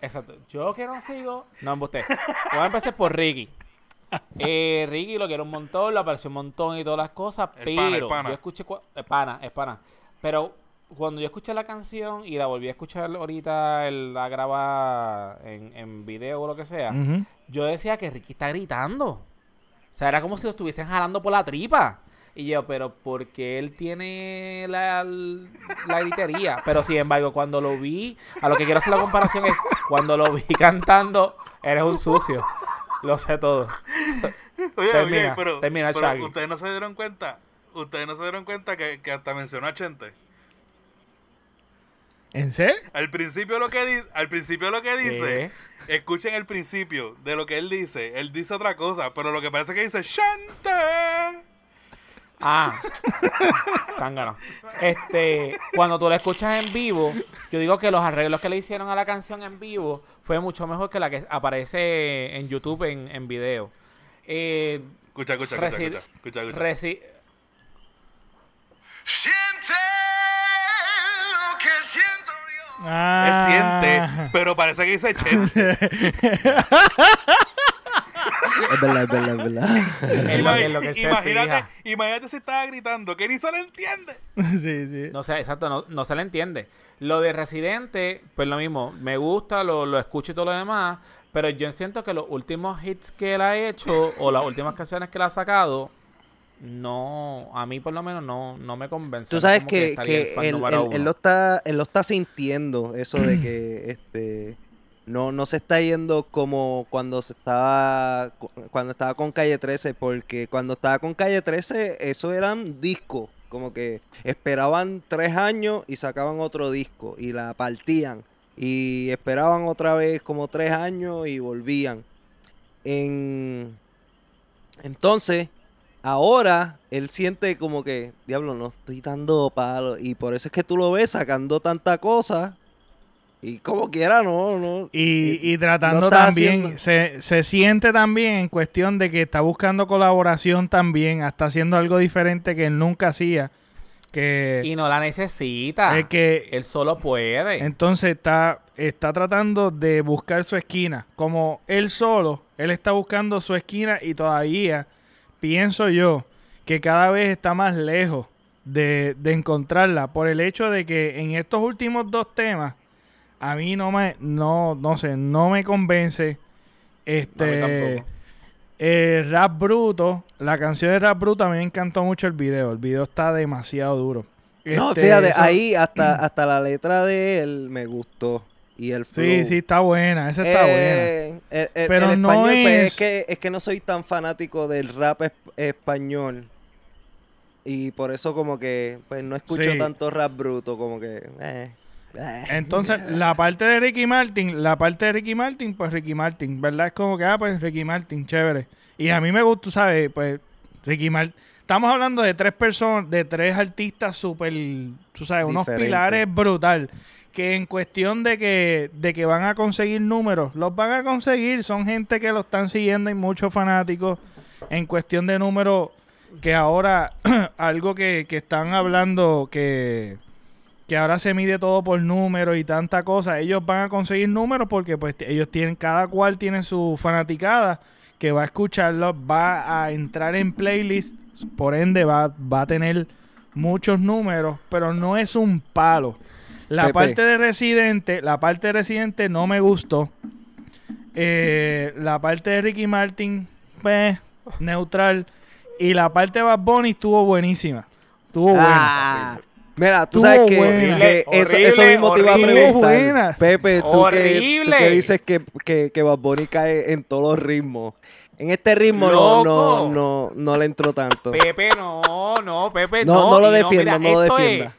exacto, yo que no sigo, no, usted. Voy a empezar por Ricky. eh, Ricky lo quiero un montón, lo aprecio un montón y todas las cosas, pero yo escuché... Es pana, es pana. Pero cuando yo escuché la canción y la volví a escuchar ahorita, la graba en, en video o lo que sea, yo decía que Ricky está gritando. O sea, era como si lo estuviesen jalando por la tripa. Y yo, pero porque él tiene la, la gritería. Pero sin embargo, cuando lo vi, a lo que quiero hacer la comparación es, cuando lo vi [laughs] cantando, eres un sucio. Lo sé todo. [laughs] Oye, termina, pero, termina pero ustedes no se dieron cuenta, ustedes no se dieron cuenta que, que hasta mencionó a Chente. ¿En serio? Al principio lo que dice, al principio lo que dice, escuchen el principio de lo que él dice. Él dice otra cosa, pero lo que parece que dice Chente. Ah, [laughs] zángano. Este, cuando tú la escuchas en vivo, yo digo que los arreglos que le hicieron a la canción en vivo fue mucho mejor que la que aparece en YouTube en, en video. Eh, escucha, escucha, escucha, escucha, escucha, que siento yo. Ah. siente, pero parece que dice [laughs] chente. Es verdad, es verdad, es verdad. imagínate, imagínate si estaba gritando, que ni se le entiende. sí, sí. No sé, exacto, no, no se le entiende. Lo de Residente, pues lo mismo, me gusta, lo, lo escucho y todo lo demás, pero yo siento que los últimos hits que él ha hecho o las últimas canciones que él ha sacado, no, a mí por lo menos no, no me convence. Tú sabes que, que, él, él, lo está, él lo está sintiendo, eso de que [clears throat] este no, no se está yendo como cuando se estaba cuando estaba con Calle 13, porque cuando estaba con Calle 13, eso eran discos, como que esperaban tres años y sacaban otro disco y la partían. Y esperaban otra vez como tres años y volvían. En... Entonces, ahora él siente como que, diablo, no estoy dando palo. Y por eso es que tú lo ves sacando tanta cosa y como quiera, no, no. Y, tratando también, se, se, siente también en cuestión de que está buscando colaboración también, está haciendo algo diferente que él nunca hacía. Que, y no la necesita. Es que él solo puede. Entonces está, está tratando de buscar su esquina. Como él solo, él está buscando su esquina y todavía pienso yo que cada vez está más lejos de, de encontrarla por el hecho de que en estos últimos dos temas a mí no me, no, no sé, no me convence. Este, el rap bruto, la canción de rap bruto a mí me encantó mucho el video. El video está demasiado duro. no, este, fíjate, ahí hasta, hasta la letra de él me gustó. Y el flow. Sí, sí, está buena, esa está eh, buena. El, Pero no pues, es... que, es que no soy tan fanático del rap español. Y por eso como que pues no escucho tanto rap bruto, como que... Eh. Entonces, [laughs] la parte de Ricky Martin, la parte de Ricky Martin, pues Ricky Martin, ¿verdad? Es como que, ah, pues Ricky Martin, chévere. Y a mí me gusta, ¿sabes? Pues Ricky Martin. Estamos hablando de tres personas, de tres artistas súper, tú sabes, unos pilares brutal. Que en cuestión de que, de que van a conseguir números, los van a conseguir. Son gente que lo están siguiendo y muchos fanáticos. En cuestión de números, que ahora [clears throat] algo que, que están hablando que que ahora se mide todo por números y tanta cosa, ellos van a conseguir números porque pues ellos tienen, cada cual tiene su fanaticada que va a escucharlo, va a entrar en playlist, por ende va, va a tener muchos números, pero no es un palo. La parte de Residente, la parte de Residente no me gustó. Eh, la parte de Ricky Martin, pues, neutral. Y la parte de Bad Bunny estuvo buenísima. Estuvo ah. buena. Mira, tú sabes que, eso, eso, mismo te iba a preguntar. Pepe, tú que, tú que, dices que, que, que Bad Bunny cae en todos los ritmos. En este ritmo no, no, no, no le entró tanto. Pepe, no, no, Pepe, no. No, lo defienda, no, lo defienda.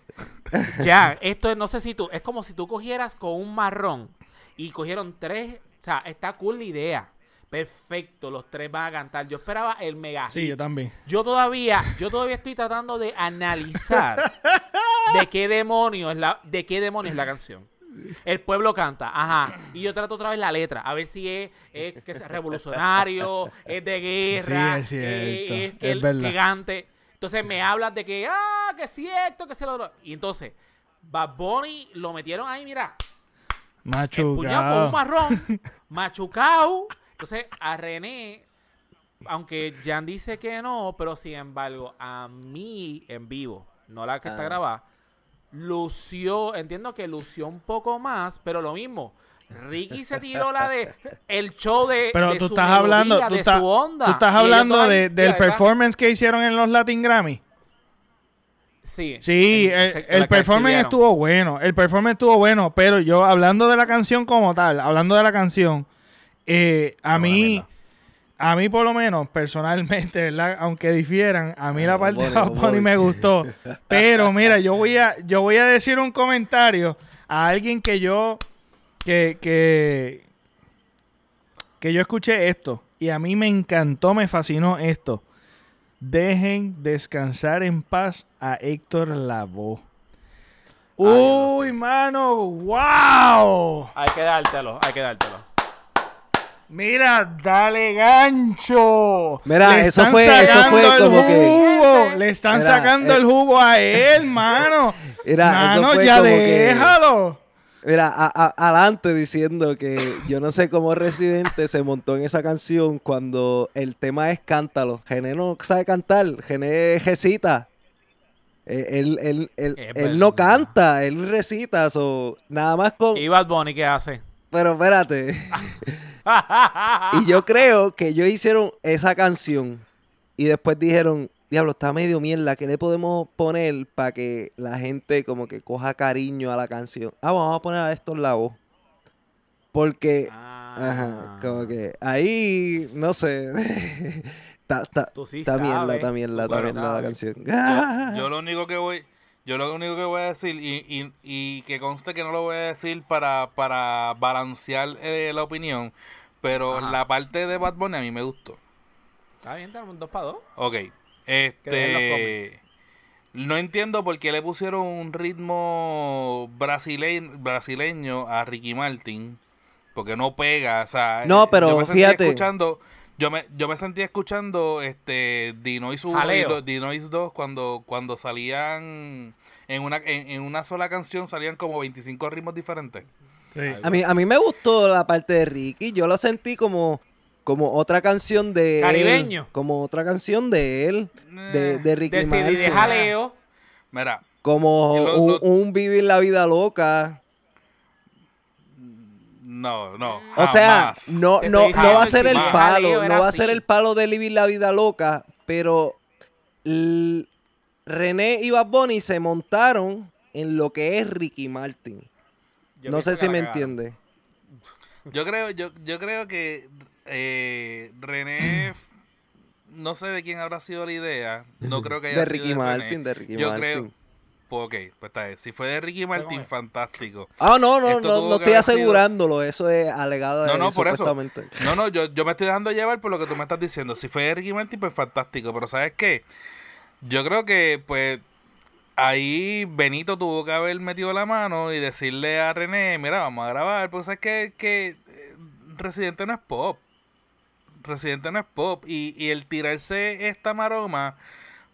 [laughs] ya, esto es, no sé si tú, es como si tú cogieras con un marrón y cogieron tres, o sea, está cool la idea perfecto, los tres van a cantar. Yo esperaba el mega. Sí, yo también. Yo todavía, yo todavía estoy tratando de analizar de qué demonio es la, de qué demonio es la canción. El pueblo canta, ajá. Y yo trato otra vez la letra, a ver si es, es que es revolucionario, es de guerra, es, que el gigante. Entonces me hablas de que, ah, que es cierto, que se lo. Y entonces, Bad Bunny lo metieron ahí, mira. Machucado. con un marrón, machucado. Entonces, a René, aunque Jan dice que no, pero sin embargo, a mí en vivo, no la que está Ah. grabada, lució, entiendo que lució un poco más, pero lo mismo. Ricky se tiró la de el show de, Pero de tú su estás hablando, tú de estás, su onda. tú estás hablando de- del performance que hicieron en los Latin Grammy. Sí, Sí, en- el, se- el performance estuvo bueno, el performance estuvo bueno, pero yo hablando de la canción como tal, hablando de la canción, eh, a mí, a mí por lo menos, personalmente, ¿verdad? Aunque difieran, a mí la parte de Bad Bunny. me gustó. [laughs] Pero mira, yo voy a, yo voy a decir un comentario a alguien que yo, que, que, que yo escuché esto y a mí me encantó, me fascinó esto. Dejen descansar en paz a Héctor Lavoe. no Uy, sé. mano, wow. Hay que dártelo, hay que dártelo. Mira, dale gancho. Mira, Le eso están fue- eso sacando fue el como que- jugo. Le están Mira, sacando eh. el jugo a él, mano. [laughs] Mira, eso mano, fue ya como que- déjalo. Mira, a- a- adelante diciendo que yo no sé cómo Residente se montó en esa canción cuando el tema es cántalo. Gené no sabe cantar, Gené recita. Eh, Él, él, él, él no canta, él recita, so, nada más con... ¿Y Bad Bunny qué hace? Pero espérate. [laughs] y yo creo que ellos hicieron esa canción y después dijeron, diablo, está medio mierda, ¿qué le podemos poner para que la gente como que coja cariño a la canción? Ah, vamos a poner a estos lados. Porque, ajá, Ah. como que ahí, no sé. [laughs] Está, sí está mierda, está mierda, está mierda la canción. Yo, [laughs] yo lo único que voy, yo lo único que voy a decir, y, y, y que conste que no lo voy a decir para, para balancear eh, la opinión, pero Ajá. la parte de Bad Bunny a mí me gustó. Está bien, tenemos dos para dos. Ok. Este. No entiendo por qué le pusieron un ritmo brasileño, brasileño a Ricky Martin. Porque no pega. O sea, No, eh, pero yo me sentía fíjate. escuchando. Yo me, yo me sentía escuchando este Dinois 1 y Dinois 2 cuando, cuando salían en una, en, en una sola canción salían como 25 ritmos diferentes. A mí, a mí me gustó la parte de Ricky. Yo lo sentí como, como otra canción de Caribeño. él. Como otra canción de él. De, de Ricky Del CD de Martin. jaleo. Mira, Como lo- un, lo- un vivir la vida loca. no, no. O sea, jamás. no, no, no va a ser el palo. No va a ser el palo de vivir la vida loca. Pero René y Bad Bunny se montaron en lo que es Ricky Martin. Yo no sé si me entiende. Yo creo, yo, yo creo que eh, René, no sé de quién habrá sido la idea. No creo que [laughs] haya De sido Ricky de René. Martin, de Ricky yo Martin. creo, pues ok, pues está bien. Si fue de Ricky Martin, fantástico. Ah, no, no, Esto no, no que estoy sido- asegurándolo. Eso es alegado de No, no, por eso. No, no, yo, yo me estoy dejando llevar por lo que tú me estás diciendo. Si fue de Ricky Martin, pues fantástico. Pero ¿sabes qué? Yo creo que, pues, ahí Benito tuvo que haber metido la mano y decirle a René, mira, vamos a grabar. Porque sabes que, que eh, Residente no es pop. Residente no es pop. Y, y el tirarse esta maroma,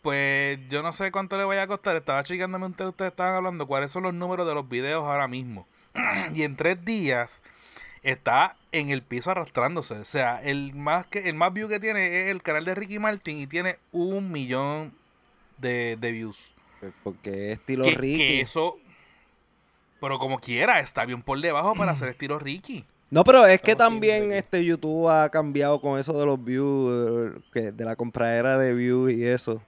pues yo no sé cuánto le vaya a costar. Estaba checándome ustedes, ustedes estaban hablando cuáles son los números de los videos ahora mismo. [clears throat] y en tres días está en el piso arrastrándose. O sea, el más que el más view que tiene es el canal de Ricky Martin y tiene un millón de, de views. Porque es estilo Que, Ricky. que eso, pero como quiera, está bien por debajo para [clears throat] hacer estilo Ricky. No, pero es que también este YouTube ha cambiado con eso de los views, que de la compradera de views y eso.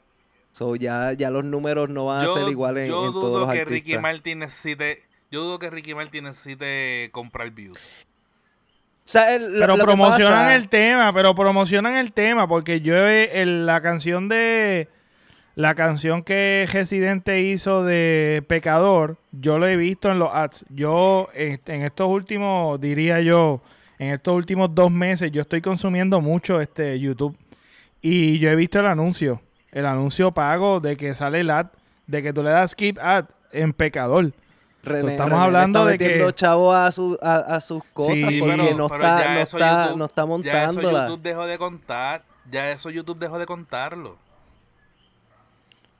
So ya, ya los números no van a ser iguales en, yo en todos dudo los que artistas. Ricky Martin necesite, yo dudo que Ricky Martin necesite comprar views. O sea, el- Pero lo que promocionan pasa- el tema, pero promocionan el tema, porque yo el- la canción de la canción que Residente hizo de Pecador, yo lo he visto en los ads. Yo en, en estos últimos, diría yo, en estos últimos dos meses, yo estoy consumiendo mucho este YouTube y yo he visto el anuncio, el anuncio pago de que sale el ad, de que tú le das skip ad en Pecador. René- estamos René le hablando está de metiendo que- chavo a, su- a, a sus cosas Sí, porque pero- no, pero está, ya no, eso está, YouTube- no está Ya eso montándola. YouTube dejó de contar. Ya eso YouTube dejó de contarlo.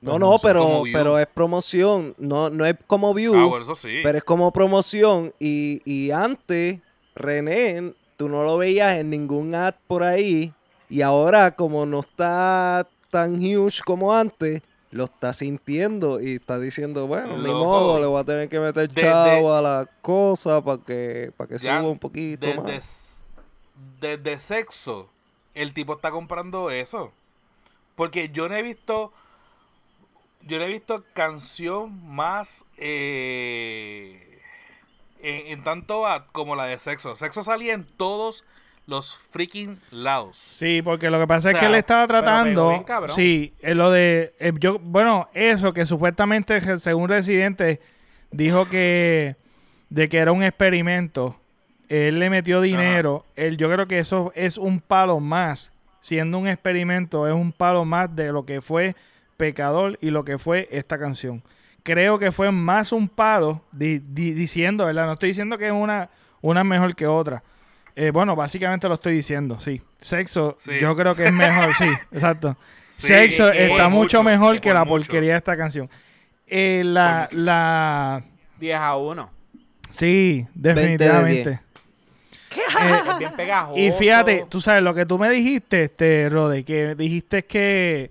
No, no, pero, pero es promoción. No, no es como view, Ah, bueno, eso sí. pero es como promoción. Y, y antes, René, tú no lo veías en ningún ad por ahí Y ahora, como no está tan huge como antes, lo está sintiendo y está diciendo, bueno, ni modo, le voy a tener que meter chavo a la cosa para que, para que suba un poquito más. Desde sexo, el tipo está comprando eso. Porque yo no he visto. Yo no he visto canción más. Eh, en, tanto como la de sexo. Sexo salía en todos los freaking lados. Sí, porque lo que pasa es que él estaba tratando. sí, en lo de. Eh, yo, bueno, eso que supuestamente, según Residente, dijo que. De que era un experimento. Él le metió dinero. Él, yo creo que eso es un palo más siendo un experimento, es un palo más de lo que fue Pecador y lo que fue esta canción. Creo que fue más un palo diciendo, ¿verdad? No estoy diciendo que es una, una mejor que otra. Eh, bueno, básicamente lo estoy diciendo, sí. Sexo, yo creo que es mejor, sí, [laughs] exacto. Sexo está mucho, mejor que la porquería de esta canción. Eh, la, la... 10 a 1. Sí, definitivamente. Eh, y fíjate, tú sabes lo que tú me dijiste, este, Rode, que dijiste que,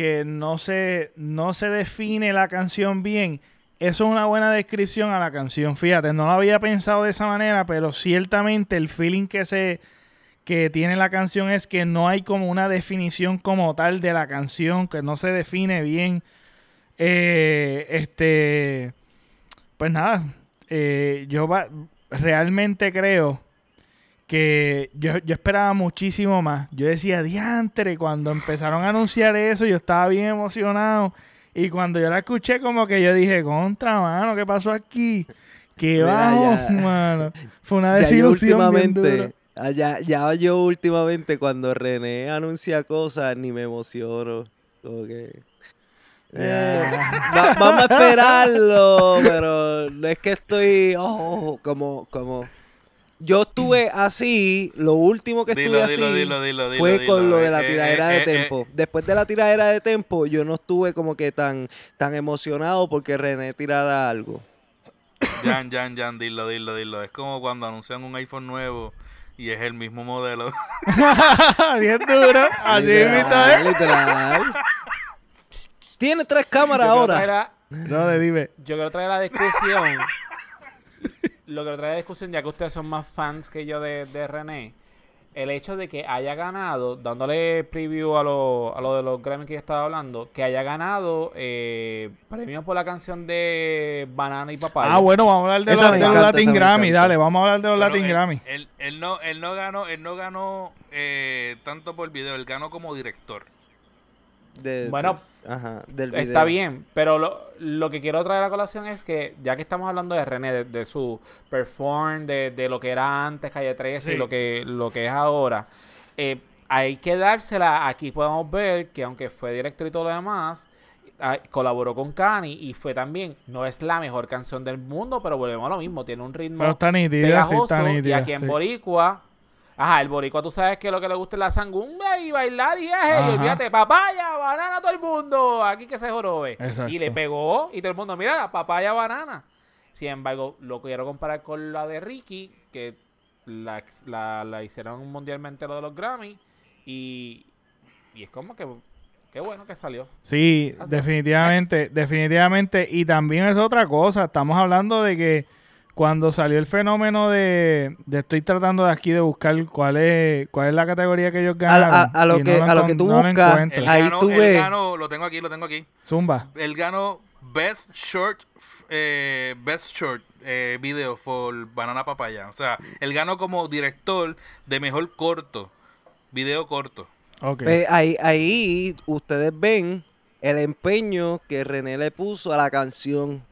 que no, se, no se define la canción bien. Eso es una buena descripción a la canción. Fíjate, no lo había pensado de esa manera, pero ciertamente el feeling que se que tiene la canción es que no hay como una definición como tal de la canción, que no se define bien. Eh, este, pues nada, eh, yo realmente creo que yo, esperaba muchísimo más. Yo decía, diantre, cuando empezaron a anunciar eso, yo estaba bien emocionado. Y cuando yo la escuché, como que yo dije, contra, mano, ¿qué pasó aquí? ¿Qué vamos, [laughs] mano? Fue una desilusión. últimamente, ah, ya, ya, yo últimamente, cuando René anuncia cosas, ni me emociono. Como que. Eh, vamos a esperarlo, [laughs] pero no es que estoy oh, como, como yo estuve así, lo último que estuve así fue con lo de la tiradera de tempo. Después de la tiradera de tempo, yo no estuve como que tan, tan emocionado porque René tirara algo. Jan, Jan, Jan, dilo, dilo, dilo. Es como cuando anuncian un iPhone nuevo y es el mismo modelo. [laughs] Bien duro. Así literal, literal. Tiene tres cámaras ahora. no, dime. Yo quiero traer la discusión lo que trae discusión, ya que ustedes son más fans que yo de, René, el hecho de que haya ganado, dándole preview a lo, a lo de los Grammy que yo estaba hablando, que haya ganado eh, premios por la canción de Banana y Papaya. Ah, bueno, vamos a hablar de, los, Latin Grammy, dale, vamos a hablar de los Latin Grammy. Él, no, él no ganó, él no ganó eh, tanto por video, él ganó como director. bueno, Está bien, pero lo, que quiero traer a colación es que, ya que estamos hablando de René, de, su perform, de, lo que era antes Calle 13 y lo que, lo que es ahora, eh, hay que dársela. Aquí podemos ver que, aunque fue director y todo lo demás, ah, colaboró con Kanye y fue también, no es la mejor canción del mundo, pero volvemos a lo mismo, tiene un ritmo está pegajoso y aquí en Boricua Ajá, el boricua tú sabes que lo que le gusta es la sangumba y bailar y es, fíjate, papaya, banana todo el mundo, aquí que se jorobe. Y le pegó y todo el mundo, mira, papaya, banana. Sin embargo, lo quiero comparar con la de Ricky, que la, la, hicieron mundialmente lo de los Grammy y, y es como que qué bueno que salió. Sí, definitivamente, definitivamente. Y también es otra cosa, estamos hablando de que cuando salió el fenómeno de, estoy tratando de aquí de buscar cuál es cuál es la categoría que ellos ganan a, lo que a lo que tú buscas ahí tú ves. lo tengo aquí lo tengo aquí. Zumba. El ganó best short eh, best short eh, video for banana papaya. O sea él ganó como director de mejor corto video corto. Okay. Pues ahí ahí ustedes ven el empeño que René le puso a la canción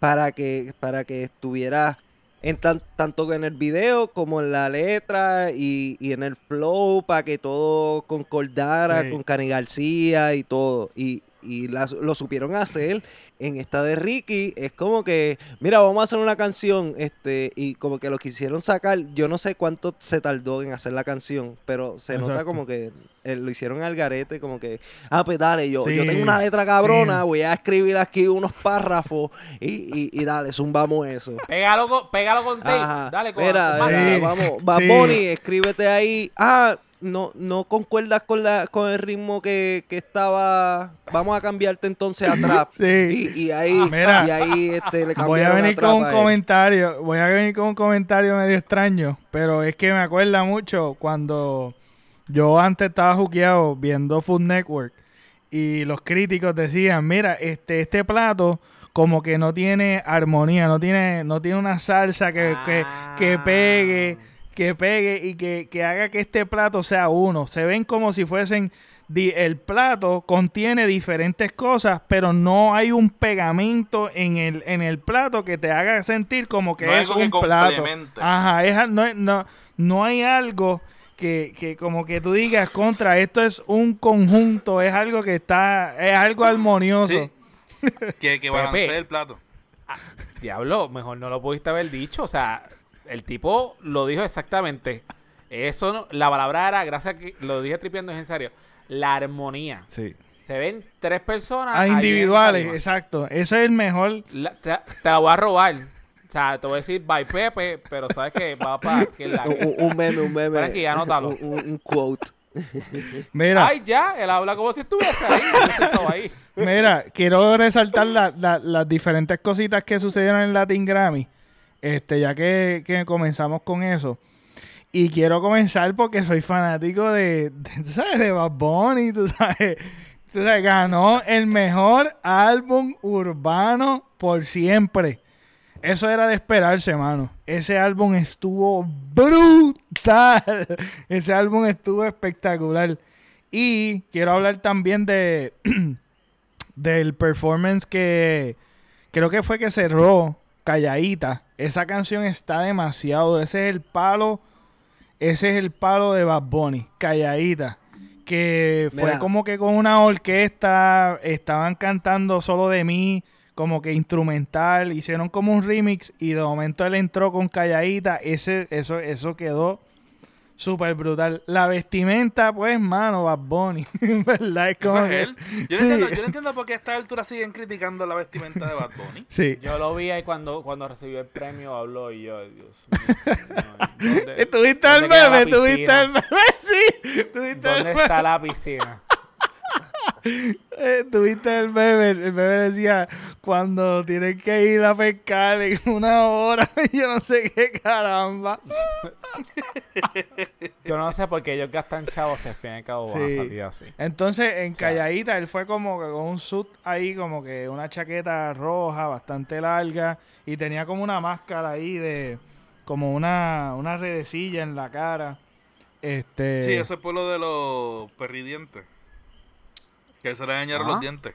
para que, para que estuviera en tanto en el video como en la letra y, en el flow para que todo concordara con Cani García y todo. Y, y lo supieron hacer en esta de Ricky. Es como que, mira, vamos a hacer una canción, este, y como que lo quisieron sacar, yo no sé cuánto se tardó en hacer la canción, pero se nota como que eh, lo hicieron al garete, como que, ah, pues dale, yo, yo tengo una letra cabrona, voy a escribir aquí unos párrafos y, y, dale, zumbamos eso. Pégalo con, pégalo con tape, dale, con, Mira, vamos, va Bonnie, escríbete ahí, ah, no, no concuerdas con la con el ritmo que, que estaba. Vamos a cambiarte entonces a trap. [laughs] Sí. Y, y ahí, Mira, y ahí este, le Voy a cambiaron venir trap con un comentario, voy a venir con un comentario medio extraño, pero es que me acuerda mucho cuando yo antes estaba juqueado viendo Food Network y los críticos decían, mira, este, este plato como que no tiene armonía, no tiene, no tiene una salsa que, que, que pegue, que pegue y que, que haga que este plato sea uno. Se ven como si fuesen di- el plato contiene diferentes cosas, pero no hay un pegamento en el, en el plato que te haga sentir como que No es algo que un plato. Ajá, es no, no, no hay algo que, que como que tú digas contra esto es un conjunto, es algo que está, es algo armonioso. Sí. [laughs] que, que balancee Pepe. el plato. Diablo, mejor no lo pudiste haber dicho. O sea, el tipo lo dijo exactamente. Eso, no- la palabra era, gracias a que lo dije tripiendo, es en serio. La armonía. Sí. Se ven tres personas. A ahí en individuales, exacto. Eso es el mejor. La- te, te la voy a robar. O sea, te voy a decir by Pepe, pero sabes que va para que la. Un, un meme, un meme. Frankie, anótalo. Un, un- un quote. Mira, Ay, ya, él habla como si estuviese ahí. mira, quiero resaltar la- la- las diferentes cositas que sucedieron en Latin Grammy. Este, ya que, que comenzamos con eso. Y quiero comenzar porque soy fanático de, tú sabes, de Bad Bunny, tú sabes. Tú sabes, ganó el mejor álbum urbano por siempre. Eso era de esperarse, mano. Ese álbum estuvo brutal. [laughs] Ese álbum estuvo espectacular. Y quiero hablar también de [clears throat] del performance que creo que fue que cerró Calladita. Esa canción está demasiado. Ese es el palo. Ese es el palo de Bad Bunny. Calladita. Que fue Mira. como que con una orquesta. Estaban cantando solo de mí. Como que instrumental. Hicieron como un remix. Y de momento él entró con Calladita. Ese, eso, eso quedó súper brutal. La vestimenta, pues, mano, Bad Bunny. [laughs] Verdad, es Eso como que- él. Yo, Sí. no entiendo, yo no entiendo por qué a esta altura siguen criticando la vestimenta de Bad Bunny. Sí. Yo lo vi ahí cuando, cuando recibió el premio, habló y yo, Dios mío. señor, [laughs] ¿dónde- Estuviste dónde el meme, tuviste el meme, sí. Tuviste ¿Dónde está la piscina? Tuviste el meme. El meme decía cuando tienen que ir a pescar en una hora. [laughs] Yo no sé qué caramba. Yo no sé por qué ellos gastan chavos, al fin y al cabo van a Sí. salir así. Entonces, en sea- calladita, él fue como que con un suit ahí, como que una chaqueta roja, bastante larga. Y tenía como una máscara ahí de. Como una, una redecilla en la cara. Este. Sí, eso es por lo de los perridientes. Que se le dañaron los dientes.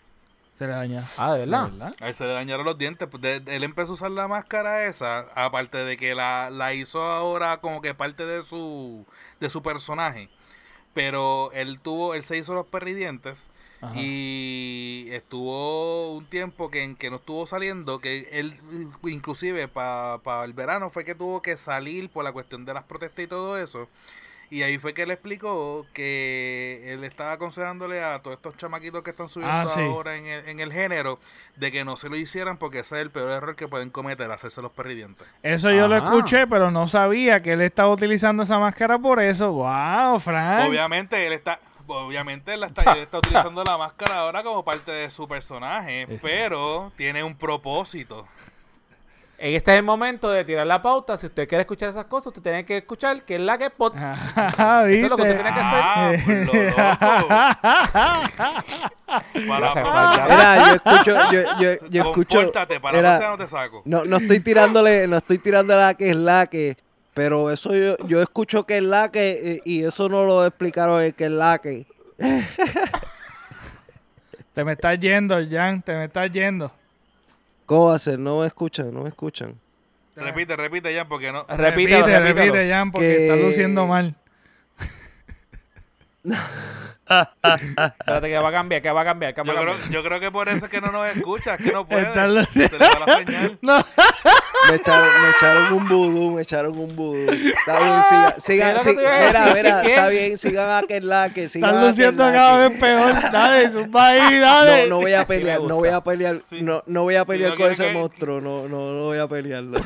Se le daña. Ah, ¿de verdad? ¿De A él se le dañaron los dientes. Pues, de- él empezó a usar la máscara esa, aparte de que la, la hizo ahora como que parte de su, de su personaje. Pero él tuvo, él se hizo los perridientes Ajá. y estuvo un tiempo que en que no estuvo saliendo, que él inclusive para el verano fue que tuvo que salir por la cuestión de las protestas y todo eso. Y ahí fue que él explicó que él estaba aconsejándole a todos estos chamaquitos que están subiendo Ah, sí. ahora en el, en el género de que no se lo hicieran porque ese es el peor error que pueden cometer, hacerse los perridientes. Eso yo lo Ajá. escuché, pero no sabía que él estaba utilizando esa máscara por eso. ¡Wow, Frank! Obviamente él está, obviamente él está, él está utilizando la máscara ahora como parte de su personaje, pero tiene un propósito. En este es el momento de tirar la pauta. Si usted quiere escuchar esas cosas, usted tiene que escuchar que es la que pod. Ah, [laughs] Eso es lo que usted tiene que hacer. Ah, pues lo [laughs] loco. Para. Mira, yo escucho, yo, yo, yo escucho. Compórtate, para te saco. No, no estoy tirándole, no estoy tirándole a que es la que, pero eso yo, yo escucho que es la que eh, y eso no lo explicaron el que es la que. Te me estás yendo, Jan, te me estás yendo. ¿Cómo va a ser? No me escuchan, no me escuchan. Repite, repite ya, porque no. Repite, repite, Jan, porque Que- estás luciendo mal. Espérate, que va a cambiar, que va a cambiar, que va Yo a creo, yo creo que por eso es que no nos escuchas, que no puede. Estás lo- Se le va la [laughs] señal. No, Me echaron, me echaron un vudú, me echaron un vudú. Está bien, sigan, sigan, ¿Qué es lo que si- te iba a mira, mira, ¿Qué? está bien, sigan a que es la que, sigan estás a luciendo aquel cada vez peor. Dale, zumba ahí, dale. No, no voy a pelear, no voy a pelear, Sí. no, no voy a pelear con ese que- monstruo, no, no, no voy a pelearlo.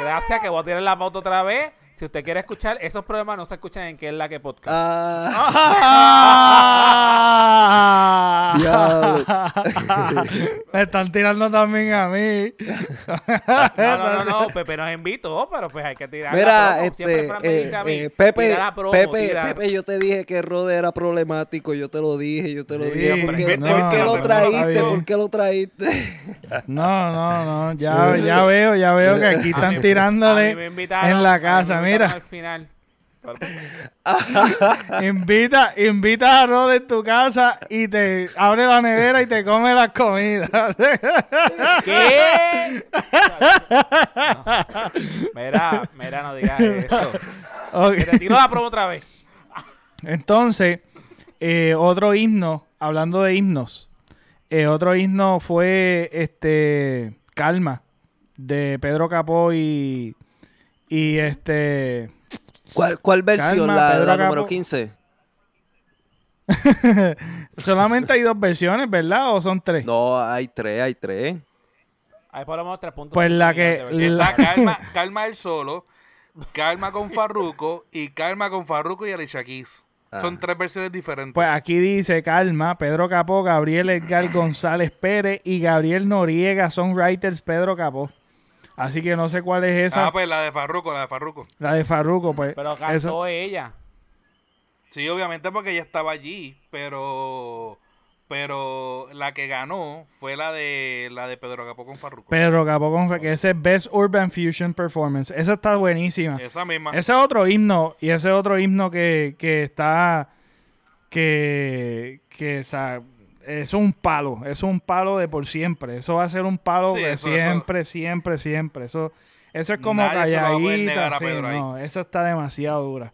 Gracias, que voy a tirar la pauta otra vez. Si usted quiere escuchar, esos programas no se escuchan en que es la que podcast. Ah. [laughs] Me están tirando también a mí. no, no, no, no, [laughs] Pepe nos invitó, pero pues hay que tirar. Mira, este, eh, eh, Pepe, Pepe, Pepe, yo te dije que Rod era problemático, yo te lo dije, yo te lo dije. ¿Por qué, lo traíste? ¿Por qué lo traíste? no, no, no, ya, ya veo, ya veo que aquí están [laughs] tirándole en la casa, mira. Al final. [laughs] invita, invita a Rod en tu casa y te abre la nevera y te come las comidas. [laughs] ¿Qué? [laughs] Mira, mira, no digas eso. te tiro la promo otra vez. Entonces, eh, otro himno, hablando de himnos, eh, otro himno fue este Calma de Pedro Capó y, y este ¿Cuál, cuál versión? la, número 15. [laughs] Solamente hay dos versiones, ¿verdad? ¿O son tres? No, hay tres, hay tres. Hay por lo menos tres puntos. Pues la que... Está [laughs] calma, calma el solo, Calma con Farruko y Calma con Farruko y Alicia Keys. Ah. Son tres versiones diferentes. Pues aquí dice Calma, Pedro Capó, Gabriel Edgar González Pérez y Gabriel Noriega, son writers Pedro Capó. Así que no sé cuál es esa. Ah, pues la de Farruco, la de Farruco. La de Farruco, pues. Pero cantó ella. Sí, obviamente porque ella estaba allí, pero pero la que ganó fue la de la de Pedro Capó con Farruko. Pedro Capó con que ese Best Urban Fusion Performance. Esa está buenísima. Esa misma. Ese otro himno y ese otro himno que, que está que que o sea, es un palo, es un palo de por siempre. Eso va a ser un palo de siempre, siempre, siempre. Eso, eso es como calladita. no, eso está demasiado dura.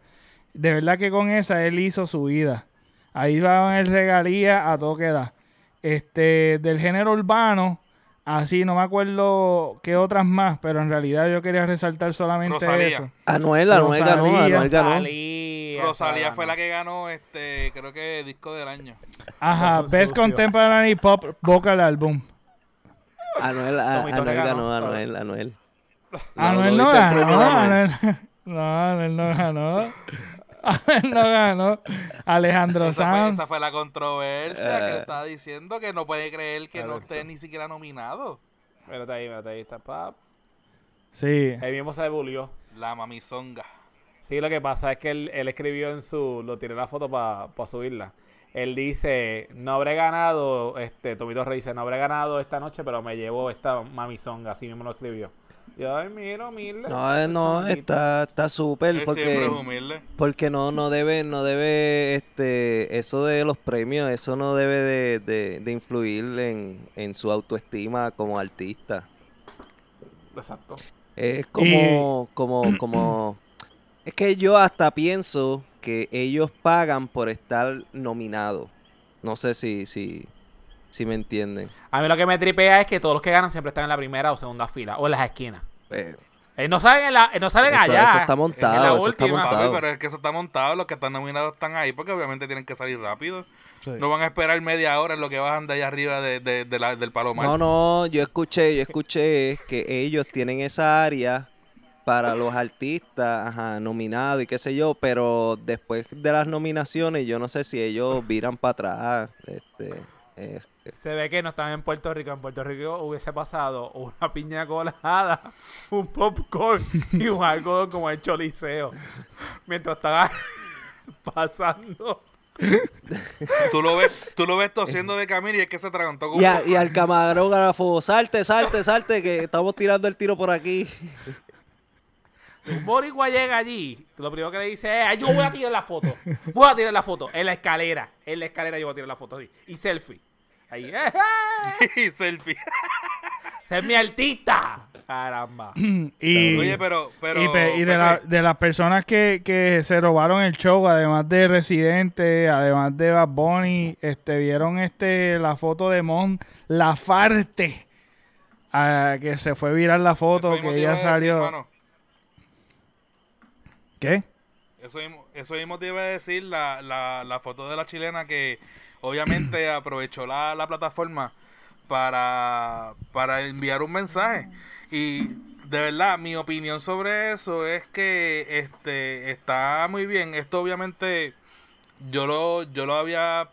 De verdad que con esa él hizo su vida. Ahí va en el regalía a todo que da. Este, del género urbano, Así, no me acuerdo qué otras más, pero en realidad yo quería resaltar solamente eso. Anuel, Anuel ganó, Anuel ganó. Rosalía fue la que ganó, este, creo que disco del año. Ajá, Best Contemporary Pop Vocal Album. Anuel, Anuel ganó, Anuel, Anuel. Anuel no ganó, Anuel, no, Anuel no ganó. no ganó. Alejandro Sanz. esa fue la controversia que eh. está diciendo que no puede creer que no esté ni siquiera nominado. Espérate ahí, espérate ahí, está pap. Sí. Ahí mismo se devolvió. La mamizonga. Sí, lo que pasa es que él, escribió en su. Lo tiré la foto para subirla. Él dice: No habré ganado. Este, Tomito Rey dice: No habré ganado esta noche, pero me llevo esta mamizonga. Así mismo lo escribió. Ay, mira, humilde. No, eh, no, está está súper porque porque no no debe no debe este eso de los premios, eso no debe de, de, influir en, en, su autoestima como artista. Exacto. Es como como como [clears throat] es que yo hasta pienso que ellos pagan por estar nominados. No sé si si si me entienden. A mí lo que me tripea es que todos los que ganan siempre están en la primera o segunda fila o en las esquinas. Eh, no salen, la, no salen allá. Eso está montado, eso está montado. pero es que eso está montado, los que están nominados están ahí porque obviamente tienen que salir rápido. No van a esperar media hora en lo que bajan de allá arriba de, de, la, del palomar. No, no, yo escuché, yo escuché que ellos tienen esa área para los artistas, ajá, nominados y qué sé yo, pero después de las nominaciones yo no sé si ellos viran para atrás, este, eh, se ve que no están en Puerto Rico. En Puerto Rico hubiese pasado una piña colada, [laughs] un popcorn y un algodón como el choliseo. Mientras estaba [laughs] pasando. [laughs] tú lo ves, tú lo ves tosiendo de camino y es que se atragantó y al camarógrafo, salte, salte, salte, que estamos tirando el tiro por aquí. Un boricua llega allí, lo primero que le dice es, yo voy a tirar la foto, voy a tirar la foto, en la escalera, en la escalera yo voy a tirar la foto así, y selfie. Ahí, [laughs] y selfie. ¡Ser mi artista! Caramba. [clears throat] y, Oye, pero. pero y, de, de, las personas que, que, se robaron el show, además de Residente, además de Bad Bunny, este, vieron este, la foto de Mon Lafarte. Ah, que se fue viral la foto, que ella salió. ¿Qué? Eso mismo, eso mismo te iba a decir, la, la, la foto de la chilena que obviamente [clears throat] aprovechó la, plataforma para, para enviar un mensaje. Y de verdad, mi opinión sobre eso es que este está muy bien. Esto obviamente yo lo, yo lo había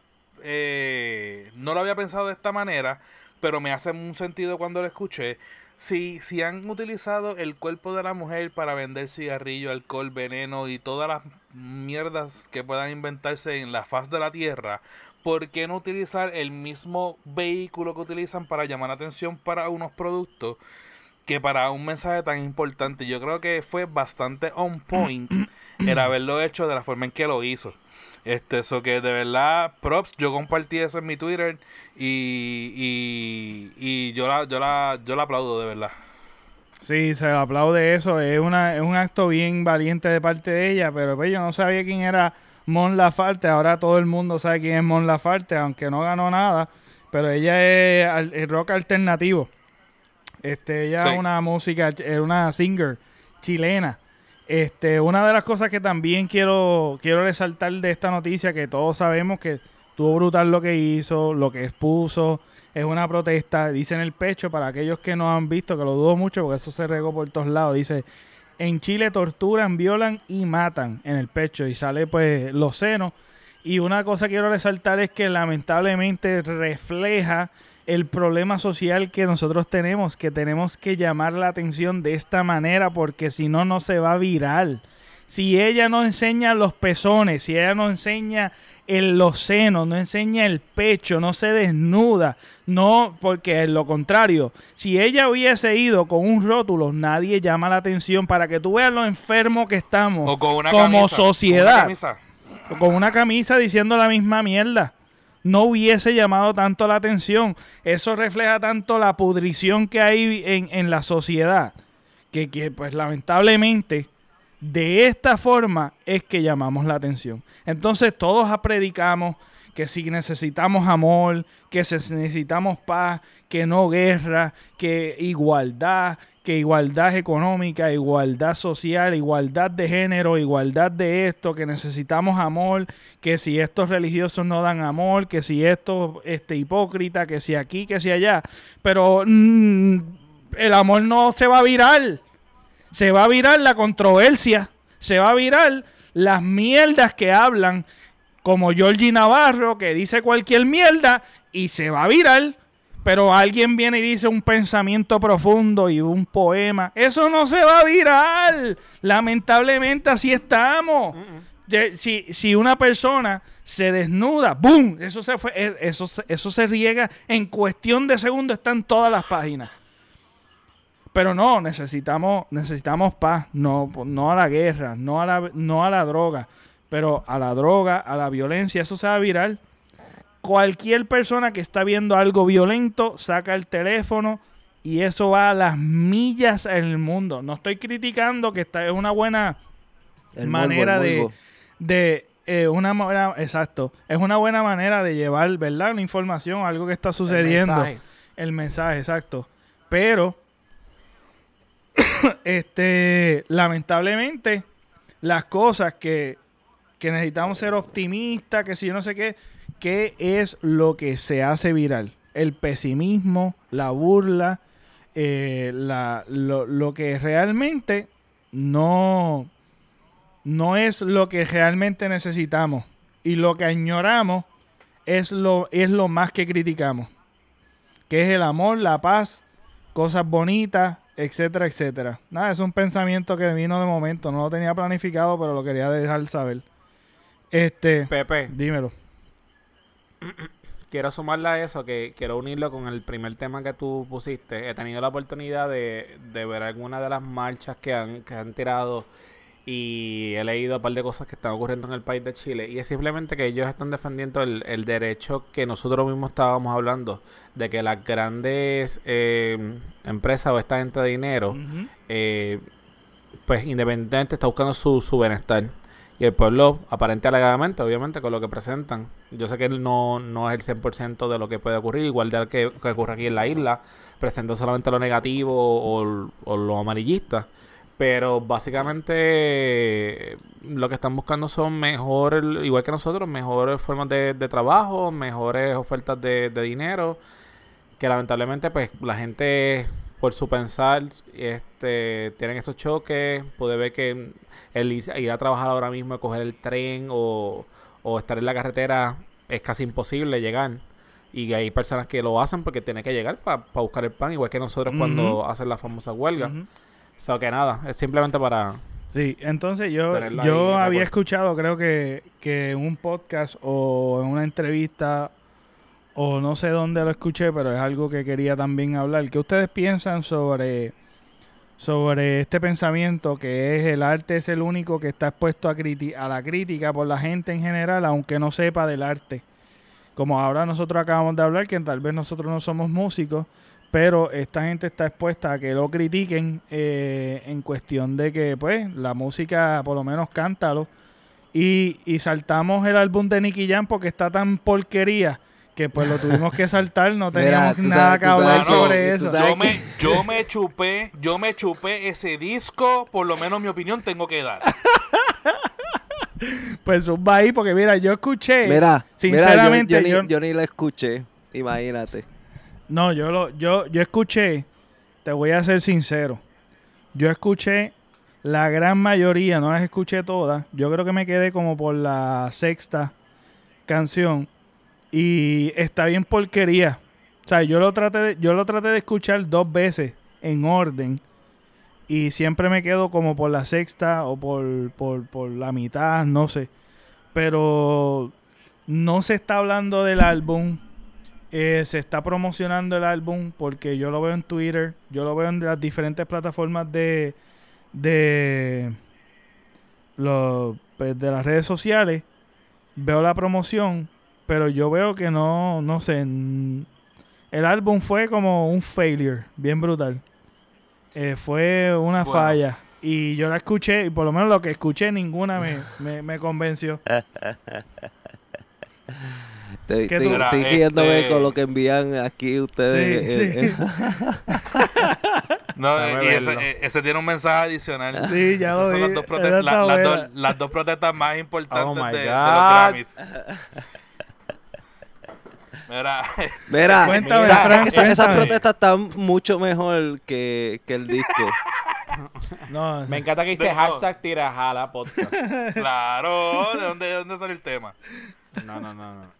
eh, no lo había pensado de esta manera, pero me hace un sentido cuando lo escuché. Si, si han utilizado el cuerpo de la mujer para vender cigarrillo, alcohol, veneno y todas las mierdas que puedan inventarse en la faz de la tierra, ¿por qué no utilizar el mismo vehículo que utilizan para llamar la atención para unos productos? que para un mensaje tan importante, yo creo que fue bastante on point [clears throat] el haberlo hecho de la forma en que lo hizo. Este, eso que de verdad, props, yo compartí eso en mi Twitter y, y, y yo, la, yo, la, yo la aplaudo de verdad. Sí, se aplaude eso, es, una, es un acto bien valiente de parte de ella, pero pues yo no sabía quién era Mon Lafarte, ahora todo el mundo sabe quién es Mon Lafarte, aunque no ganó nada, pero ella es rock alternativo. Este, ella es una música, es una singer chilena. Este, una de las cosas que también quiero, quiero resaltar de esta noticia, que todos sabemos que tuvo brutal lo que hizo, lo que expuso, es una protesta, dice en el pecho, para aquellos que no han visto, que lo dudo mucho porque eso se regó por todos lados, dice, en Chile torturan, violan y matan en el pecho y sale pues los senos. Y una cosa que quiero resaltar es que lamentablemente refleja el problema social que nosotros tenemos, que tenemos que llamar la atención de esta manera porque si no, no se va viral. Si ella no enseña los pezones, si ella no enseña el, los senos, no enseña el pecho, no se desnuda, no, porque es lo contrario, si ella hubiese ido con un rótulo, nadie llama la atención para que tú veas lo enfermo que estamos como sociedad. con una camisa diciendo la misma mierda no hubiese llamado tanto la atención. Eso refleja tanto la pudrición que hay en, la sociedad, que, que pues lamentablemente de esta forma es que llamamos la atención. Entonces todos predicamos que si necesitamos amor, que si necesitamos paz, que no guerra, que igualdad, que igualdad económica, igualdad social, igualdad de género, igualdad de esto, que necesitamos amor, que si estos religiosos no dan amor, que si esto este hipócrita, que si aquí, que si allá, pero mm, el amor no se va a virar. Se va a virar la controversia, se va a virar las mierdas que hablan como Georgie Navarro que dice cualquier mierda y se va a virar pero alguien viene y dice un pensamiento profundo y un poema, eso no se va a virar. Lamentablemente así estamos. Si, si una persona se desnuda, ¡boom! Eso se fue, eh, eso, eso se riega en cuestión de segundos, está en todas las páginas. Pero no, necesitamos, necesitamos paz, no, no a la guerra, no a la, no a la droga, pero a la droga, a la violencia, eso se va a virar cualquier persona que está viendo algo violento saca el teléfono y eso va a las millas en el mundo. No estoy criticando que esta es una buena manera de, de eh, una manera, exacto, es una buena manera de llevar, ¿verdad? Una información, algo que está sucediendo. El mensaje, el mensaje exacto. Pero, [coughs] este, lamentablemente, las cosas que, que necesitamos ser optimistas, que si yo no sé qué, ¿Qué es lo que se hace viral? El pesimismo, la burla, eh, lo, que realmente no, no es lo que realmente necesitamos. Y lo que añoramos es lo, es lo más que criticamos. Que es el amor, la paz, cosas bonitas, etcétera, etcétera. Nada, es un pensamiento que vino de momento. No lo tenía planificado, pero lo quería dejar saber. Este. Pepe. Dímelo [clears throat] quiero sumarle a eso, que quiero unirlo con el primer tema que tú pusiste. He tenido la oportunidad de, ver algunas de las marchas que han, que han tirado y he leído un par de cosas que están ocurriendo en el país de Chile. Y es simplemente que ellos están defendiendo el, derecho que nosotros mismos estábamos hablando de que las grandes eh, empresas o esta gente de dinero eh, pues independientemente está buscando su, su bienestar y el pueblo, aparente alegadamente, obviamente, con lo que presentan. Yo sé que no, no es el 100% de lo que puede ocurrir, igual de lo que, ocurre aquí en la isla. Presenta solamente lo negativo o, lo amarillista. Pero básicamente lo que están buscando son mejores, igual que nosotros, mejores formas de, trabajo, mejores ofertas de, de dinero. Que lamentablemente, pues la gente por su pensar, este, tienen esos choques, puede ver que el ir a trabajar ahora mismo, coger el tren o, o estar en la carretera es casi imposible llegar. Y hay personas que lo hacen porque tienen que llegar para buscar el pan, igual que nosotros cuando hacen la famosa huelga. O sea que nada, es simplemente para... Sí, entonces yo, yo había escuchado, creo que, que en un podcast o en una entrevista o no sé dónde lo escuché, pero es algo que quería también hablar. ¿Qué ustedes piensan sobre, sobre este pensamiento que es el arte es el único que está expuesto a, a la crítica por la gente en general, aunque no sepa del arte? Como ahora nosotros acabamos de hablar, que tal vez nosotros no somos músicos, pero esta gente está expuesta a que lo critiquen eh, en cuestión de que, pues, la música, por lo menos cántalo. Y, y saltamos el álbum de Nicky Jam porque está tan porquería que pues lo tuvimos que saltar, no teníamos nada que hablar sobre eso. Yo me, yo me chupé, yo me chupé ese disco, por lo menos mi opinión tengo que dar. [laughs] pues va ahí, porque mira, yo escuché. Mira, sinceramente. yo, yo, ni, lo escuché, imagínate. No, yo lo, yo, yo escuché, te voy a ser sincero. Yo escuché la gran mayoría, no las escuché todas. Yo creo que me quedé como por la sexta canción y está bien porquería. O sea, yo lo traté de, yo lo traté de escuchar dos veces en orden. Y siempre me quedo como por la sexta o por, por, la mitad, no sé. Pero no se está hablando del álbum. Eh, se está promocionando el álbum porque yo lo veo en Twitter, yo lo veo en las diferentes plataformas de, de, pues, de las redes sociales. Veo la promoción pero yo veo que no, no sé. El álbum fue como un failure, bien brutal. Eh, fue una falla. Y yo la escuché, y por lo menos lo que escuché, ninguna me, [laughs] me, convenció. Estoy, este... con lo que envían aquí ustedes. Sí, sí. [laughs] no, y ese, ese, tiene un mensaje adicional. [laughs] Sí, ya lo vi. Son las dos, las, dos, las dos protestas más importantes oh de, de, los Grammys. Mira, mira, [laughs] mira esa, esa, protesta está mucho mejor que, que el disco. [laughs] No, me encanta que dice hashtag tirajala podcast. [laughs] Claro, ¿de dónde, de dónde sale el tema? No, no, no, no.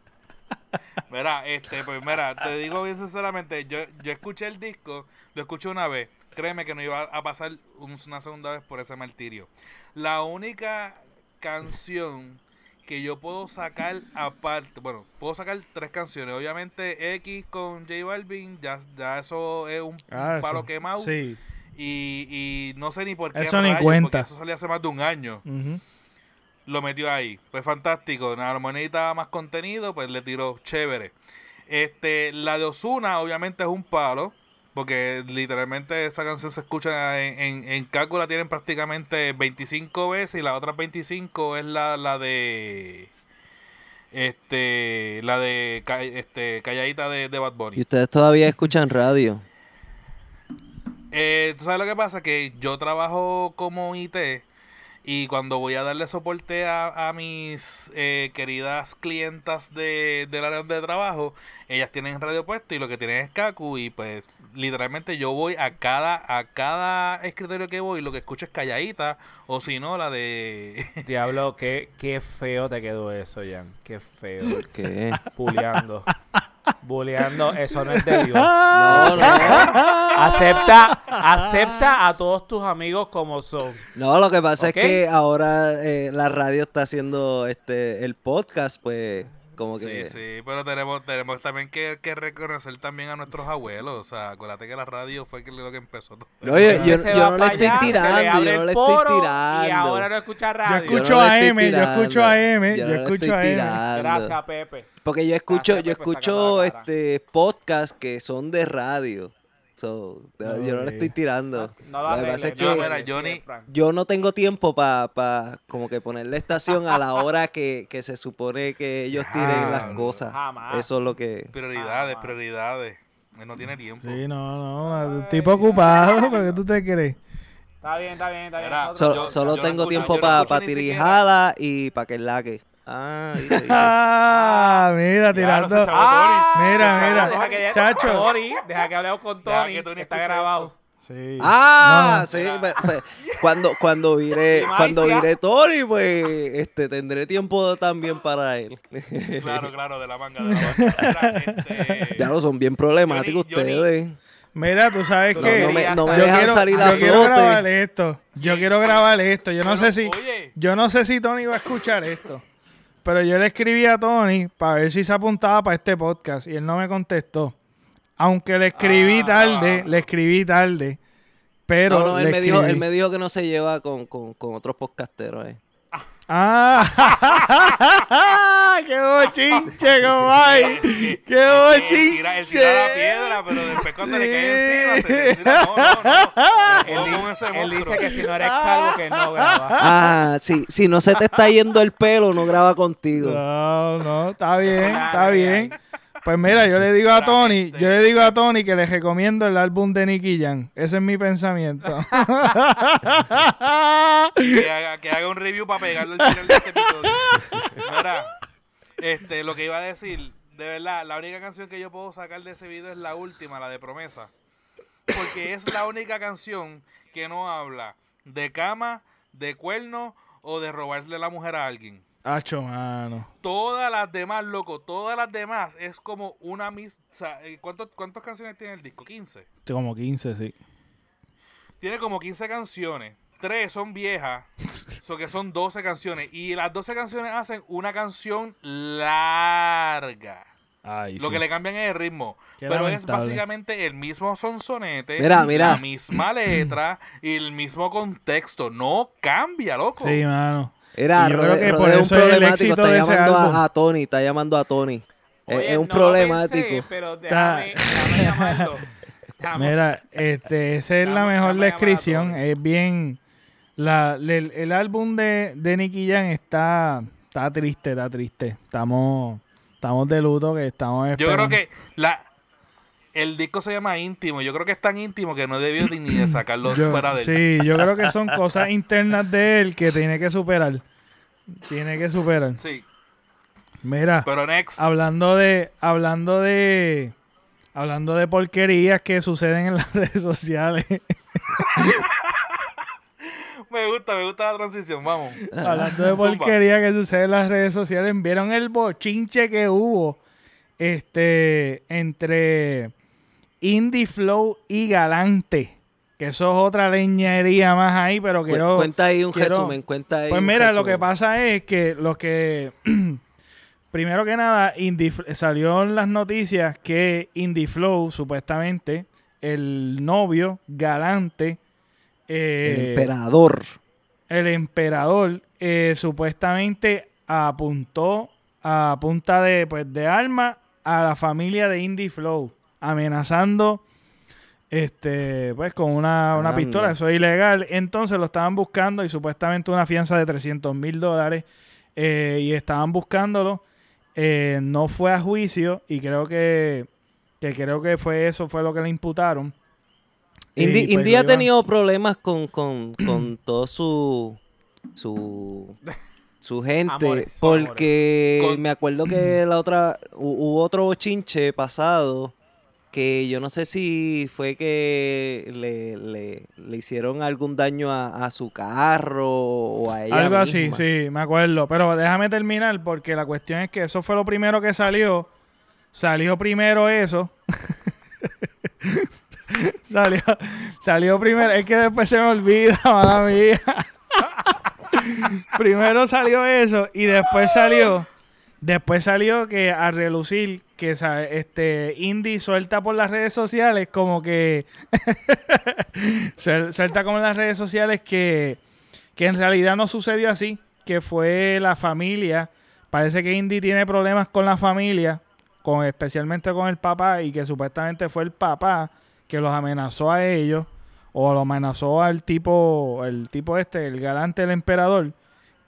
Mira, este, pues mira, te digo bien sinceramente, yo, yo escuché el disco, lo escuché una vez, créeme que no iba a pasar una segunda vez por ese martirio. La única canción que yo puedo sacar aparte, bueno, puedo sacar tres canciones. Obviamente X con J Balvin, ya, ya eso es un, ah, palo quemado. Sí. Y, y no sé ni por qué. Eso ni cuenta. Eso salió hace más de un año. Lo metió ahí. Pues fantástico. La armonita más contenido, pues le tiró chévere. Este, la de Osuna, obviamente es un palo. Porque literalmente esa canción se escucha en, en, en cálculo, tienen prácticamente 25 veces y las otras 25 es la, la de este la de este calladita de, de Bad Bunny. ¿Y ustedes todavía escuchan radio? Eh, ¿Tú sabes lo que pasa? Que yo trabajo como IT y cuando voy a darle soporte a, mis eh, queridas clientas de, del área de trabajo, ellas tienen radio puesto y lo que tienen es Kaku y pues literalmente yo voy a cada a cada escritorio que voy lo que escucho es calladita o si no la de [laughs] Diablo, qué, qué feo te quedó eso, Jan. Qué feo. ¿Por qué? Puleando. Buleando, eso no es de Dios. No, no. Acepta, acepta a todos tus amigos como son. No, lo que pasa es que ahora eh, la radio está haciendo este el podcast, pues como que... Sí, sí, pero tenemos, tenemos también que, que, reconocer también a nuestros abuelos. O sea, acuérdate que la radio fue lo que empezó todo. No, yo, yo, no le estoy tirando, yo no le estoy tirando. Y ahora no escucha radio. Yo escucho a M, yo escucho a M, yo, escucho a M. Gracias, Pepe. Porque yo escucho, yo escucho este podcast que son de radio. So, yo no le estoy tirando. No, lo que pasa es que yo no tengo tiempo para pa, como que ponerle estación a la hora que, que se supone que ellos tiren las cosas. Eso es lo que... Prioridades, prioridades. Él no tiene tiempo. Sí, no, no. Tipo ocupado, ¿pero qué tú te crees? Está bien, está bien, está bien. solo, tengo tiempo para pa tirijada y para que el laque. Ah, [laughs] ah mira, tirando. Ah, mira, mira. Deja que, Chacho. Tony, deja que hablemos con Tony. que está grabado. Sí. Ah, sí. Cuando, cuando viré, [laughs] cuando viré Tony, pues este, tendré tiempo también para él. [laughs] Claro, claro, de la manga. De la manga. Este, ya lo son bien problemáticos ustedes. Mira, tú sabes que no me, no me dejan salir a Yo quiero grabar esto. Yo quiero grabar esto. Yo no sé si yo no sé si Tony va a escuchar esto. Pero yo le escribí a Tony para ver si se apuntaba para este podcast y él no me contestó. Aunque le escribí ah. tarde, le escribí tarde. Pero no, no, él, me dijo, él me dijo que no se lleva con, con, con otros podcasteros. Eh. ¡Ah! [laughs] ¡Qué bochinche, [laughs] comay! ¡Qué bochinche! Él tira, la piedra, pero después cuando le cae encima se tira. No, no, no. Él, dice que si no eres calvo, que no graba. [laughs] Ah, sí. Si no se te está yendo el pelo, no graba contigo. No, no. Está bien, está bien. Pues mira, yo le digo a Tony, yo le digo a Tony que le recomiendo el álbum de Nicky Jam. Ese es mi pensamiento. [laughs] [laughs] que, haga, que haga un review para pegarlo al final de este episodio. Mira, este, lo que iba a decir, de verdad, la única canción que yo puedo sacar de ese video es la última, la de Promesa. Porque es la única canción que no habla de cama, de cuerno o de robarle la mujer a alguien. Hacho, mano. Todas las demás, loco, todas las demás es como una mis... Eh, ¿cuántos, ¿Cuántas canciones tiene el disco? ¿15? Como 15, sí. Tiene como 15 canciones. Tres son viejas, [laughs] so que son 12 canciones. Y las 12 canciones hacen una canción larga. Lo que le cambian es el ritmo. pero es básicamente el mismo sonsonete, mira, mira. la misma letra y el mismo contexto. No cambia, loco. Sí, mano. Era, creo que por un problemático. Está llamando a, Tony, está llamando a Tony. es, un problemático. pero déjame, llamarlo. [laughs] Mira, este, esa es la mejor descripción. Es bien. La, el, álbum de, de Nicky Jam está, está triste, está triste. Estamos, estamos de luto que estamos Yo creo que la, el disco se llama íntimo. Yo creo que es tan íntimo que no debió ni de sacarlo [clears throat] fuera de él. Sí, yo creo que son cosas internas de él que tiene que superar. Tiene que superar. Sí. Mira, Pero next. hablando de hablando de hablando de porquerías que suceden en las [laughs] redes sociales. [laughs] me gusta, me gusta la transición, vamos. Hablando de porquerías que suceden en las redes sociales, ¿vieron el bochinche que hubo este entre Indie Flow y Galante. Que eso es otra leñería más ahí, pero quiero... Cuenta ahí un resumen, cuenta ahí Pues mira, lo que pasa es que los que... [clears throat] primero que nada, Indie, salió en las noticias que Indie Flow, supuestamente, el novio galante... Eh, el emperador. El emperador eh, supuestamente apuntó a punta de, pues, de arma a la familia de Indie Flow amenazando este pues con una, pistola, eso es ilegal. Entonces lo estaban buscando y supuestamente una fianza de 300 mil dólares eh, y estaban buscándolo. Eh, no fue a juicio y creo que, que creo que fue eso, fue lo que le imputaron. Indie, pues, ha tenido problemas con, con, con [clears throat] todo su, su su [laughs] gente, porque me acuerdo que la otra, hubo otro bochinche pasado que yo no sé si fue que le, le, hicieron algún daño a, su carro o a ella. Algo así, sí, me acuerdo. Pero déjame terminar porque la cuestión es que eso fue lo primero que salió. Salió primero eso. [laughs] salió, salió primero. Es que después se me olvida, [laughs] mala mía. [laughs] Primero salió eso y después salió. Después salió que a relucir que este Indy suelta por las redes sociales como que [laughs] suelta como en las redes sociales que, que en realidad no sucedió así, que fue la familia. Parece que Indy tiene problemas con la familia, con especialmente con el papá y que supuestamente fue el papá que los amenazó a ellos o lo amenazó al tipo, el tipo este, el galante del emperador,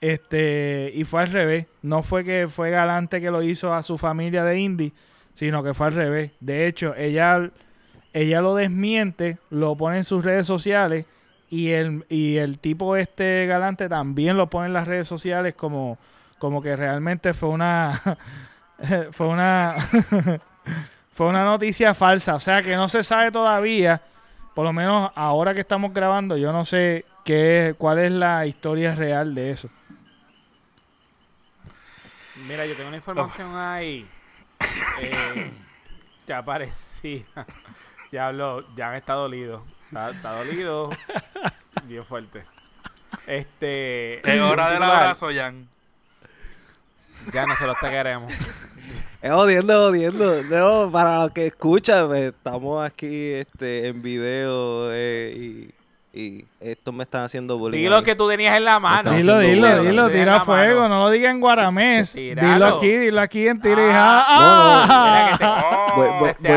este, y fue al revés. No fue que fue galante que lo hizo a su familia de Indy, sino que fue al revés. De hecho, ella, ella lo desmiente, lo pone en sus redes sociales y el, y el tipo este galante también lo pone en las redes sociales como, como que realmente fue una [laughs] fue una [laughs] fue una noticia falsa, o sea que no se sabe todavía, por lo menos ahora que estamos grabando, yo no sé qué cuál es la historia real de eso. Mira, yo tengo una información ahí. [laughs] Eh, ya parecía. [laughs] Ya habló, ya está dolido. Está, está dolido. Bien fuerte. Este. Es hora del abrazo, Jan. Ya nosotros te queremos. Es jodiendo, jodiendo. No, para los que escuchan, pues, estamos aquí este, en video eh, y y esto me están haciendo bullying. Dilo que tú tenías en la mano. Dilo, dilo, dilo, tira fuego, no lo diga en guaramés. Dilo aquí, dilo aquí en Tirija. ¡Ah!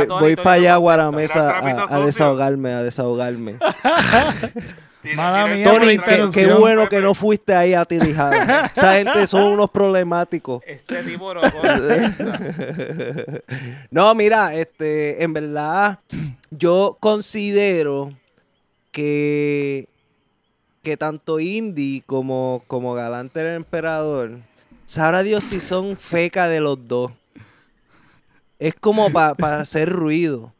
Voy, para allá a Guaramés a, desahogarme, a desahogarme. [laughs] Tony, qué, bueno que no fuiste ahí a Tirijar. Esa gente son unos problemáticos. Este tipo no. [laughs] no, mira, este, en verdad, yo considero que, que tanto Indy como, como Galante el Emperador, sabrá Dios si son feca de los dos. Es como para hacer ruido.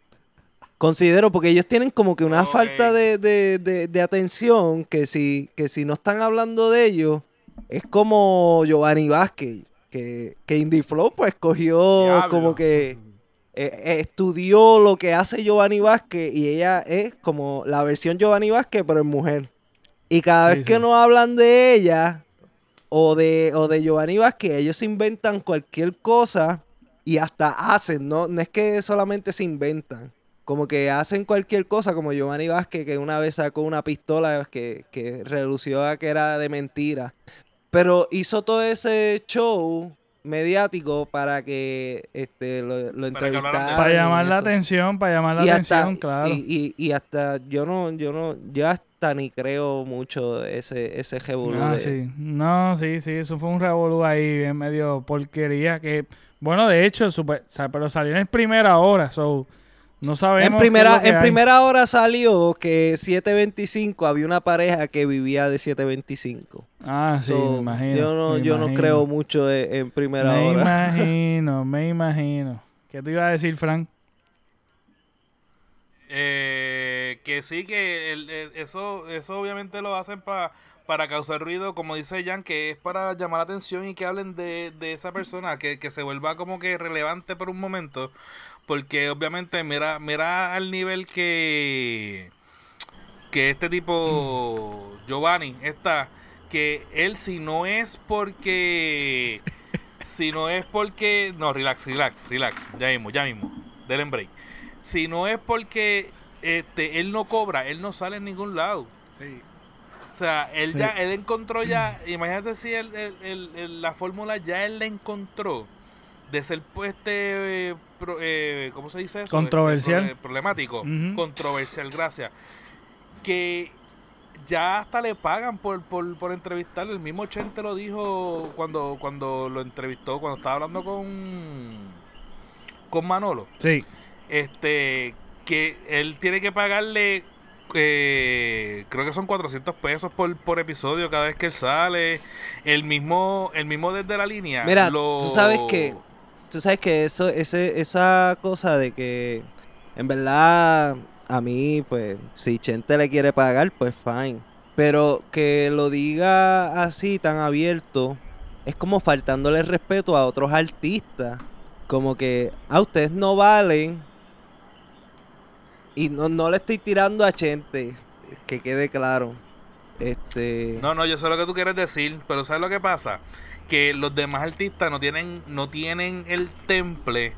Considero, porque ellos tienen como que una falta de, de, de, atención que si, que si no están hablando de ellos, es como Giovanni Vázquez, que, que Indy Flow pues cogió como que eh, eh, estudió lo que hace Giovanni Vázquez y ella es como la versión Giovanni Vázquez, pero en mujer. Y cada vez que no hablan de ella o de, o de Giovanni Vázquez, ellos inventan cualquier cosa y hasta hacen, ¿no? No es que solamente se inventan. Como que hacen cualquier cosa, como Giovanni Vázquez, que una vez sacó una pistola que, que relució a que era de mentira. Pero hizo todo ese show mediático para que este lo, lo entrevistaran para llamar la atención para llamar la atención claro y, y, hasta yo no yo no yo hasta ni creo mucho ese ese revolú ah, sí. no sí sí eso fue un revolú ahí en medio porquería que bueno de hecho super, pero salió en primera hora so no sabemos. En primera, en primera hora salió que 725 había una pareja que vivía de 725. Ah, sí, me imagino. Yo no, yo no creo mucho en, primera hora. Me imagino, [laughs] me imagino. ¿Qué te iba a decir, Frank? Eh, que sí, que eso, eso obviamente lo hacen para para causar ruido, como dice Jan, que es para llamar la atención y que hablen de, de esa persona, que, que, se vuelva como que relevante por un momento. Porque obviamente, mira, mira al nivel que, que este tipo, Giovanni, está, que él si no es porque, [laughs] si no es porque, no, relax, relax, relax, ya mismo, ya mismo, denle break. Si no es porque este, él no cobra, él no sale en ningún lado. O sea, él ya, él encontró ya, [clears throat] imagínate si la fórmula ya él la encontró de ser pues este eh, ¿cómo se dice eso? Este, Controversial. problemático. Controversial, gracias. Que ya hasta le pagan por, por, por entrevistarlo. El mismo Chente lo dijo cuando, cuando lo entrevistó, cuando estaba hablando con, con Manolo. Sí. Este, que él tiene que pagarle eh, creo que son 400 pesos por, por episodio cada vez que él sale. El mismo, el mismo desde la línea. Mira, tú sabes que tú sabes que eso, ese, esa cosa de que en verdad a mí, pues, si Chente le quiere pagar, pues fine. Pero que lo diga así, tan abierto, es como faltándole respeto a otros artistas. Como que, a ah, ustedes no valen. Y no, no le estoy tirando a Chente, que quede claro. Este... No, no, yo sé lo que tú quieres decir, pero ¿sabes lo que pasa? Que los demás artistas no tienen, no tienen el temple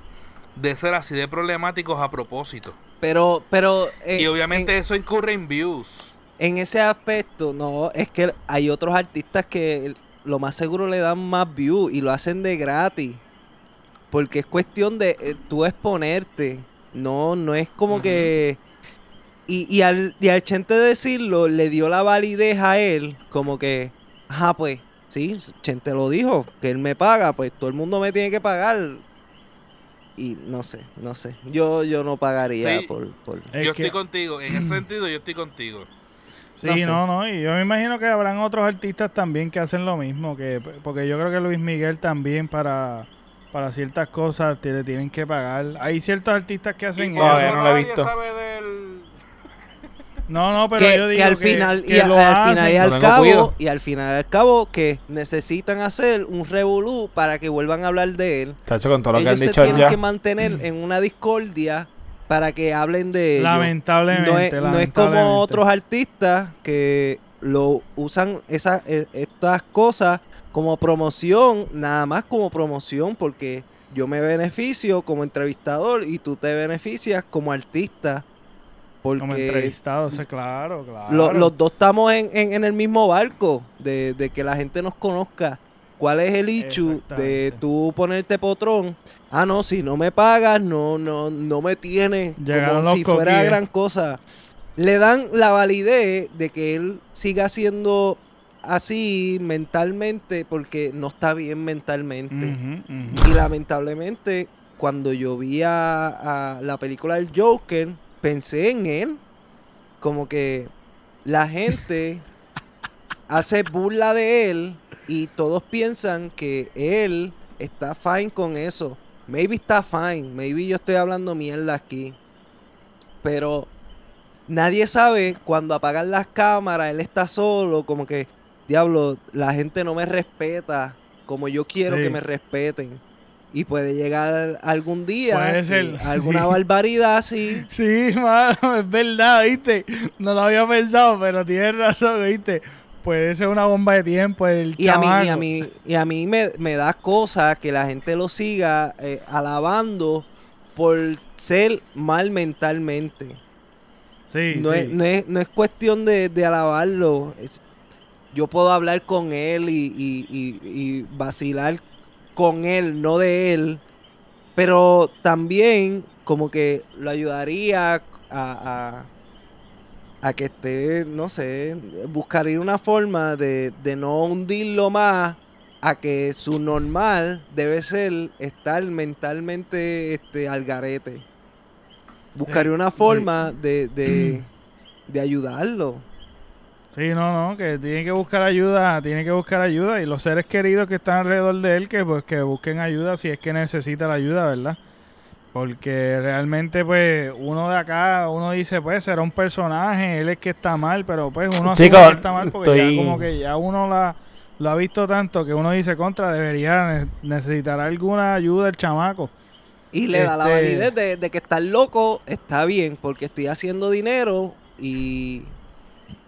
de ser así de problemáticos a propósito. Pero, pero. Eh, y obviamente eso incurre en views. En ese aspecto, no, es que hay otros artistas que lo más seguro le dan más views y lo hacen de gratis. Porque es cuestión de eh, tú exponerte. No, no es como que. Y, y, al, y al Chente decirlo, le dio la validez a él, como que, ajá, pues, Sí, Chente lo dijo, que él me paga, pues todo el mundo me tiene que pagar. Y no sé, no sé. Yo, yo no pagaría por, Yo estoy contigo, en ese sentido yo estoy contigo. Sí, no, no, y yo me imagino que habrán otros artistas también que hacen lo mismo, que porque yo creo que Luis Miguel también para, para ciertas cosas te, tienen que pagar. Hay ciertos artistas que hacen eso. no lo he visto. No, no, pero yo digo que al final y, al final y al cabo y al final y al cabo que necesitan hacer un revolú para que vuelvan a hablar de él. Chacho, con todo lo que han dicho tienen que mantener en una discordia para que hablen de ellos. Lamentablemente. No es, como otros artistas que lo usan esa, e, estas cosas como promoción, nada más como promoción, porque yo me beneficio como entrevistador y tú te beneficias como artista. Porque como entrevistado, claro, claro. los dos estamos en, en, el mismo barco, de, de, que la gente nos conozca. ¿Cuál es el issue de tú ponerte potrón ah, no, si no me pagas, no, no, no me tienes como si fuera gran cosa. Le dan la validez de que él siga siendo así mentalmente porque no está bien mentalmente. Y lamentablemente, cuando yo vi a, la película del Joker, pensé en él. Como que la gente [laughs] hace burla de él y todos piensan que él está fine con eso. Maybe está fine, maybe yo estoy hablando mierda aquí. Pero nadie sabe cuando apagan las cámaras, él está solo, como que, diablo, la gente no me respeta como yo quiero que me respeten. Y puede llegar algún día puede alguna barbaridad así. [laughs] Sí, mano, es verdad, ¿viste? No lo había pensado, pero tienes razón, ¿viste? puede ser una bomba de tiempo el y a mí y a mí y a mí me, da cosa que la gente lo siga eh, alabando por ser mal mentalmente sí, no, Es, no, es, no es cuestión de, alabarlo yo puedo hablar con él y, y, vacilar con él no de él pero también como que lo ayudaría a a que esté, no sé, buscaría una forma de, de no hundirlo más a que su normal debe ser estar mentalmente este, al garete. Buscaría una forma de, de, de ayudarlo. Sí, no, no, que tiene que buscar ayuda, tiene que buscar ayuda y los seres queridos que están alrededor de él que pues que busquen ayuda si es que necesita la ayuda, ¿verdad? Porque realmente, pues, uno de acá, uno dice, pues, será un personaje, él es que está mal, pero pues uno Chico, que está mal porque ya como que ya uno la, lo ha visto tanto que uno dice contra, debería necesitar alguna ayuda el chamaco. Y le da la este validez de, de que estar loco está bien, porque estoy haciendo dinero y,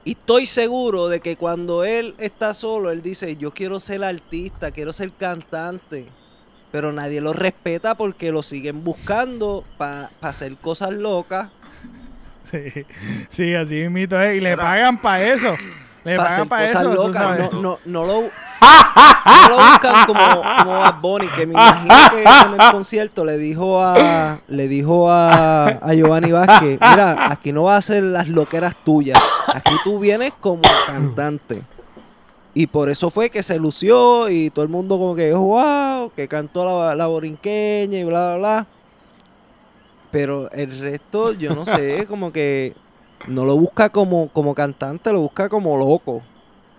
y estoy seguro de que cuando él está solo, él dice, yo quiero ser artista, quiero ser cantante pero nadie lo respeta porque lo siguen buscando para hacer cosas locas. Sí, sí, así mismo es. Y le pagan para eso. Le pagan para eso. Locas. No, no, no, lo, no lo buscan como, como a Bonnie, que me imagino que en el concierto le dijo a le dijo a, a Giovanni Vázquez, mira, aquí no va a ser las loqueras tuyas. Aquí tú vienes como cantante. Y por eso fue que se lució y todo el mundo como que, wow, que cantó la, la borinqueña y bla, bla, bla. Pero el resto, yo no sé, como que no lo busca como, como cantante, lo busca como loco.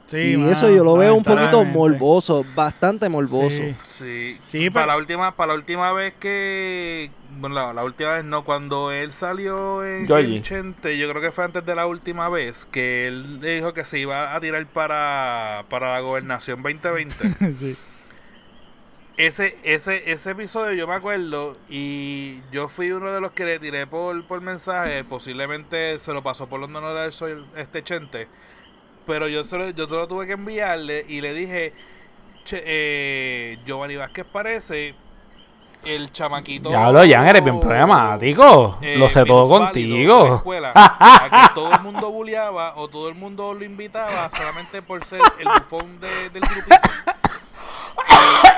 Sí, y eso yo lo veo un poquito morboso, bastante morboso. Sí, sí. para, la última, para la última vez que, bueno, la, última vez no, cuando él salió en Chente, yo creo que fue antes de la última vez, que él dijo que se iba a tirar para, para la gobernación 2020. [laughs] Ese, ese, ese episodio yo me acuerdo y yo fui uno de los que le tiré por, por mensaje, posiblemente se lo pasó por donde no era este Chente, pero yo solo, yo solo tuve que enviarle y le dije, che, eh, Giovanni Vázquez parece el chamaquito. Ya lo, Jan, eres bien problemático. Eh, lo sé todo contigo. a que todo el mundo bulleaba o todo el mundo lo invitaba solamente por ser el bufón de, del grupito.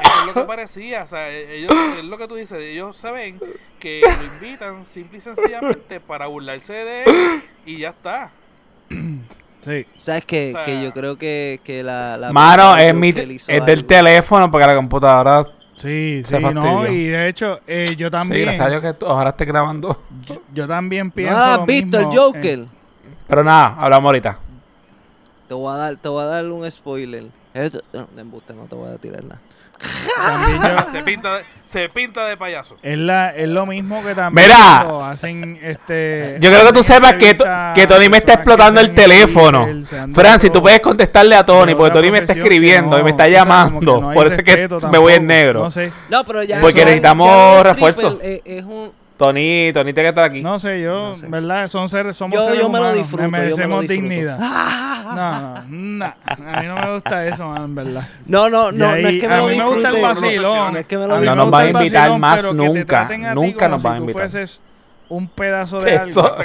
eso es lo que parecía. O sea, e, ellos, es lo que tú dices. Ellos saben que lo invitan simple y sencillamente para burlarse de él y ya está. Sí. ¿Sabes que, que yo creo que, que la, la Mano, es, mi, es del teléfono porque la computadora Sí, sí, no, y de hecho, eh, yo también. Sí, gracias a Dios que tú, ahora esté grabando. Yo, también pienso. ¿No has visto el Joker? Pero nada, hablamos ahorita. te voy a dar, te voy a dar un spoiler. Esto, no, de embuste, no te voy a tirar nada. Se, pinta de, se pinta de payaso. Es, la, es lo mismo que también Mira, cuando hacen este. yo creo que tú sepas que, to- que Tony me está explotando el teléfono. Fran, si tú puedes contestarle a Tony, porque Tony me está escribiendo y me está llamando. Por eso es que me voy en negro. No sé, No, pero ya. Porque necesitamos refuerzo. Es, es un. Tony, Tony tiene que estar aquí. no sé, yo, No sé. ¿verdad? Son seres, somos Yo- seres yo me lo humanos, disfruto, yo me lo merecemos disfruto. dignidad. [laughs] No, no, no, a mí no me gusta eso, man, en verdad. No, no, no, no es que me a lo mí me gusta el disfrute. vacilón. No es que me A lo mí No nos van a invitar vacilón, más nunca. Nunca nos van a invitar. un pedazo de algo.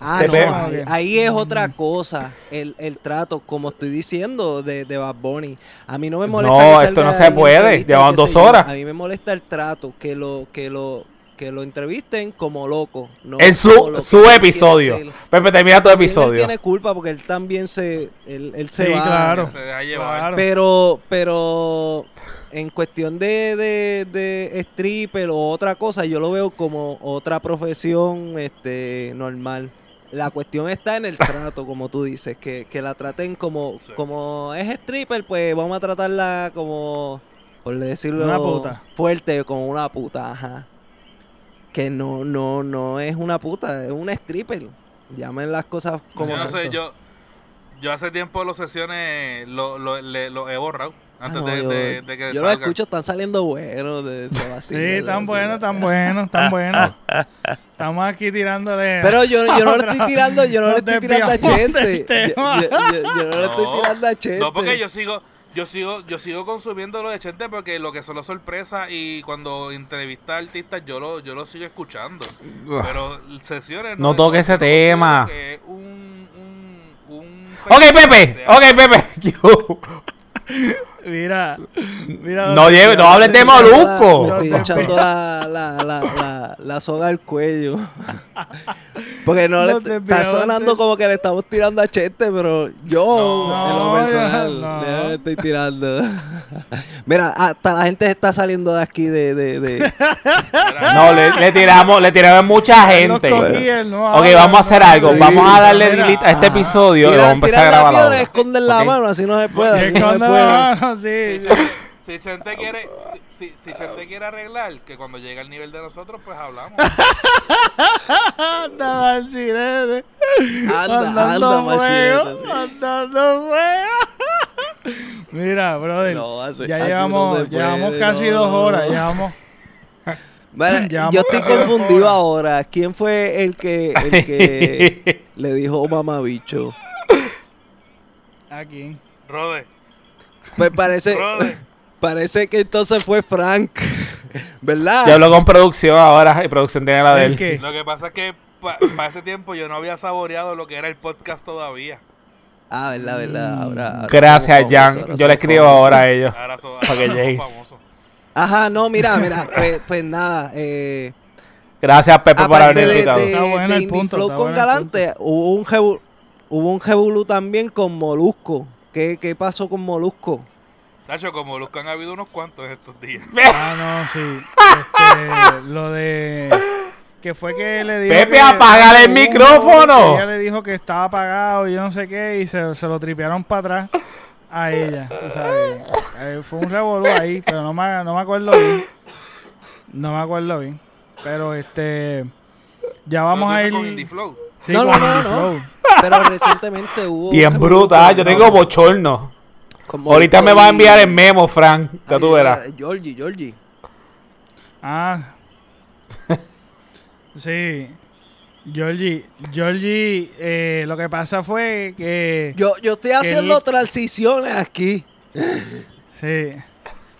Ah, no, ahí, ahí es otra cosa, el, el trato, como estoy diciendo, de, de Bad Bunny. A mí no me molesta No, que esto no se puede, qué dos horas. A mí me molesta el trato, que lo, que lo, que lo entrevisten como loco. No En su, su episodio. Pepe, termina tu episodio. Él tiene culpa porque él también se, él, él se Sí, va. claro. Se deja llevar. Claro. Pero, pero en cuestión de, de, de stripper o otra cosa, yo lo veo como otra profesión este normal. La cuestión está en el trato, [laughs] como tú dices, que, que la traten como, Sí. como es stripper, pues vamos a tratarla como, por decirlo Una puta. fuerte, como una puta, ajá. Que no, no, no es una puta, es una stripper. Llamen las cosas como yo no sé, yo, yo hace tiempo los sesiones lo, lo, le- lo he borrado. Ah, Antes no, de, yo, de, de que yo lo salgan. escucho, están saliendo buenos de, de [laughs] Sí, de tan vacilo. bueno, tan bueno, tan bueno. [laughs] Estamos aquí tirándole. Pero yo, yo no le estoy tirando, yo no le estoy tirando a Chente. del Yo, tema. yo- yo- yo no le estoy tirando a Chente. No, porque yo sigo, yo sigo, yo sigo consumiendo lo de Chente porque lo que son las sorpresas y cuando entrevista a artistas yo lo, yo lo sigo escuchando. Pero sesiones No toque ese tema. que un, un, un Ok, Pepe. Ok, Pepe. [laughs] Yo- Mira, mira. No lleve- no hables de Molusco. la- Me estoy echando la, la, la, la, la soga al cuello. [laughs] Porque no, No le está sonando como que le estamos tirando a Chente, pero yo, No, en lo personal, no. le estoy tirando. [laughs] Mira, hasta la gente está saliendo de aquí de. de, de- No, le, le tiramos, le tiramos mucha gente. cogí, él no Ok, vamos a hacer algo. Sí, Vamos a darle delete a este Ajá. episodio y Tira- vamos a empezar a grabar esconden la Ok. mano, así no se puede. Así no se puede. Sí. Si, Chente- si [laughs] Chente quiere, si, si, si Chente quiere arreglar, que cuando llegue al nivel de nosotros, pues hablamos. Andaba el sirene. Anda, andando anda, sirene, sí. andando fuego. Mira, brother. No, así- ya así llevamos, no se llevamos puede, casi no, dos horas. Llevamos. [laughs] Mira, Llevamos yo estoy confundido horas. ahora. ¿Quién fue el que, el que [laughs] le dijo mamabicho? Aquí. Rode, Pues [laughs] parece, parece que entonces fue Frank. [laughs] ¿Verdad? Yo hablo con producción ahora y producción tiene la de ¿El él. qué? Lo que pasa es que para ese tiempo yo no había saboreado lo que era el podcast todavía. Ah, verdad, verdad. Ahora, ahora Gracias, famosos, Jan. ahora Yo le escribo famosos. ahora a ellos. Ahora, so- Pa' ahora que somos llegue. famosos. Ajá, no, mira, mira. pues, pues nada. Eh, Gracias, Pepe, por de, invitado. de, Está bueno de el punto, Flow está con bueno Galante, hubo un hubo un también con Molusco. ¿Qué, ¿Qué pasó con Molusco? Tacho, como los que han habido unos cuantos estos días. Ah, no, sí. Este, lo de. Que fue que le dijo. Pepe, apágale el micrófono. Ella le dijo que estaba apagado y yo no sé qué. Y se, se lo tripearon para atrás a ella. tú sabes. Eh, fue un revolú ahí, pero no me, no me acuerdo bien. No me acuerdo bien. Pero este. Ya vamos a ir. con Indie Flow. Sí, No, no, no, no. Pero recientemente hubo. Bien brutal. Yo tengo bochorno. con Ahorita me va a enviar el memo, Frank. Ya Ay, tú verás. Georgie, Georgie. Ah. [laughs] sí. Georgie, Georgie, eh, lo que pasa fue que. Yo, yo estoy haciendo transiciones aquí. Sí.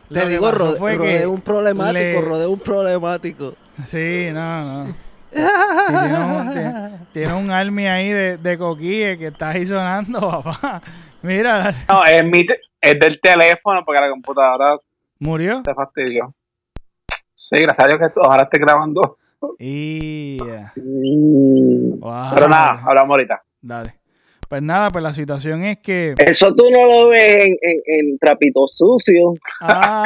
Lo Te que digo, pasó Rode, fue Rode que un problemático, le- Rode un problemático. Sí, no, no. Tiene, un, tiene- un army ahí de, de coquille que está ahí sonando, [laughs] papá. Mira, No, es, mi te- es del teléfono porque la computadora murió. se fastidió. Sí, gracias a Dios que ojalá esté grabando. Y. Wow. Pero nada, hablamos ahorita. Dale. Pues nada, pues la situación es que. Eso tú no lo ves en, en, trapito sucio. Ah.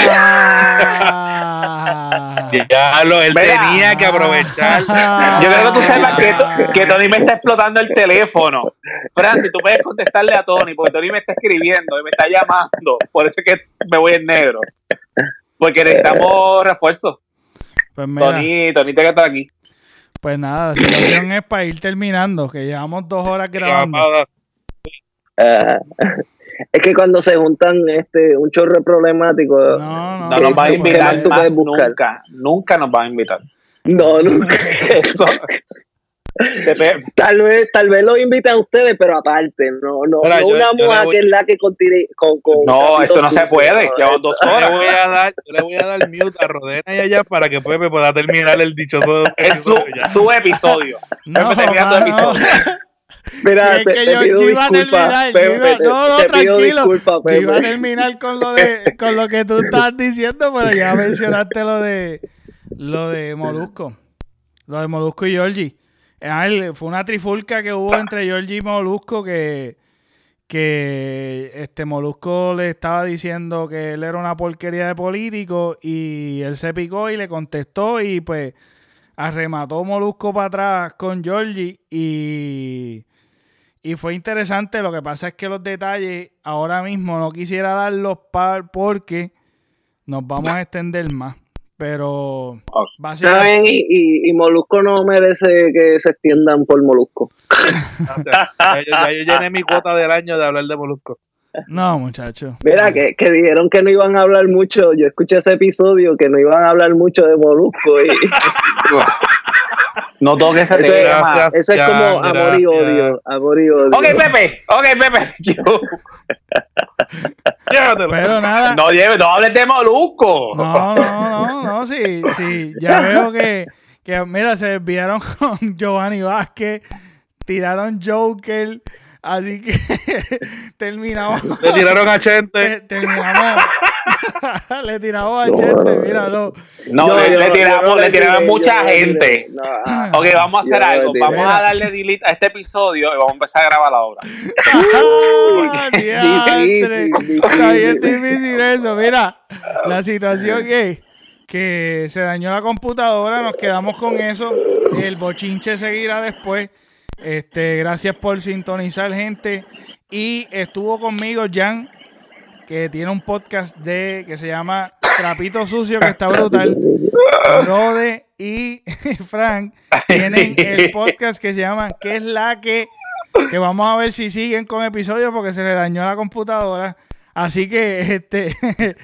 [laughs] ya lo, él tenía que aprovechar. Yo creo que tú sepas que, que, Tony me está explotando el teléfono. Fran, si tú puedes contestarle a Tony, porque Tony me está escribiendo y me está llamando. Por eso es que me voy en negro. Porque necesitamos refuerzos. Pues Tony, Tony te que estar aquí. Pues nada, la situación es para ir terminando, que llevamos dos horas grabando. Ah, [laughs] es que cuando se juntan este un chorro problemático, no, no, no nos va a invitar más nunca, nunca nos va a invitar. No, [laughs] nunca. tal vez tal vez lo invitan a ustedes pero aparte no no, no una mujer que es la que continúe con, con, no esto no se puede llevamos dos horas. yo le voy a dar yo le voy a dar mute a Rodena y allá para que Pepe pueda terminar el dichoso es su, su episodio. No, Pepe el episodio Mira, te, te pido disculpas, Pepe, no, no, te, pido disculpas, Pepe. Iba a terminar con lo de con lo que tú [laughs] estás diciendo, pero ya [laughs] mencionaste lo de lo de Molusco. Lo de Molusco y Georgie. Ah, fue una trifulca que hubo entre Georgie y Molusco que que este Molusco le estaba diciendo que él era una porquería de político y él se picó y le contestó y pues arremató Molusco para atrás con Georgie y y fue interesante, lo que pasa es que los detalles ahora mismo no quisiera darlos par porque nos vamos a extender más. Pero básicamente... y, y, Molusco no merece que se extiendan por Molusco. ya, yo, llené mi cuota del año de hablar de Molusco. No, muchacho. Mira, que, que, dijeron que no iban a hablar mucho. Yo escuché ese episodio que no iban a hablar mucho de Molusco. Y... [laughs] No toques ese tema. Es, eso es como amor y odio. Amor y odio. Ok, Pepe. Ok, Pepe. [laughs] Pero nada. No, lleve, no hables de Molusco. No, no, no, no. Sí, sí. Ya veo que, que mira, se desviaron [laughs] con Giovanni Vázquez. Tiraron Joker. Así que [laughs] terminamos. Le tiraron a Chente. Terminamos. [laughs] le tiramos a Chente, míralo. No, le, tiramos, le tiramos mucha gente. ok, vamos a hacer algo. Vamos a darle delete a este episodio y vamos a empezar a grabar la obra. Está bien difícil eso. Mira, la situación es que se dañó la computadora, nos quedamos con eso. El bochinche seguirá después. Este, gracias por sintonizar, gente. Y estuvo conmigo Jan, que tiene un podcast de que se llama Trapito Sucio, que está brutal. Rode y [laughs] Frank tienen el podcast que se llama ¿Qué es la que? Que vamos a ver si siguen con episodios porque se le dañó la computadora. Así que este [laughs]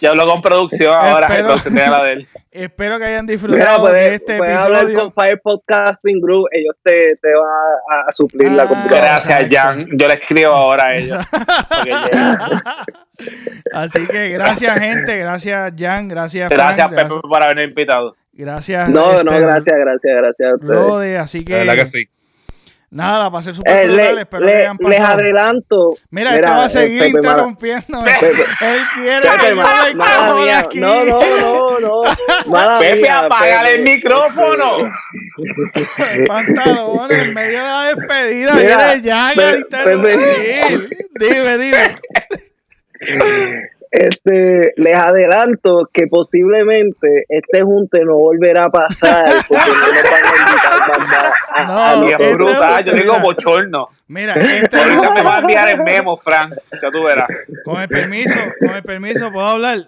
Ya hablo con producción ahora, espero, entonces la de él. Espero que hayan disfrutado de este puedes episodio. hablar con Fire Podcasting Group, ellos te, te van a, suplir la ah, computadora. Gracias, Jan. Yo le escribo ahora a [laughs] ellos. Así que gracias, gente. Gracias, Jan. Gracias, Gracias, Frank, Pepe, por habernos invitado. Gracias. No, no, gracias, gracias, gracias. Rode, así que. La verdad que sí. Nada, va a ser súper eh, espero le, que Les adelanto. Mira, esto va a seguir interrumpiendo. [laughs] Él quiere que yo aquí. No, no, no, no. [laughs] Mala Pepe, apágale el micrófono. [laughs] Pantalones, en medio de la despedida. Mira, ya, ya, Dime, dime. Este, les adelanto que posiblemente este junte no volverá a pasar [laughs] porque no nos van a invitar más a, no, es brutal, yo digo bochorno. Mira, este ahorita me va a enviar el memo, Frank, ya tú verás. Con el permiso, con el permiso, ¿puedo hablar? [laughs]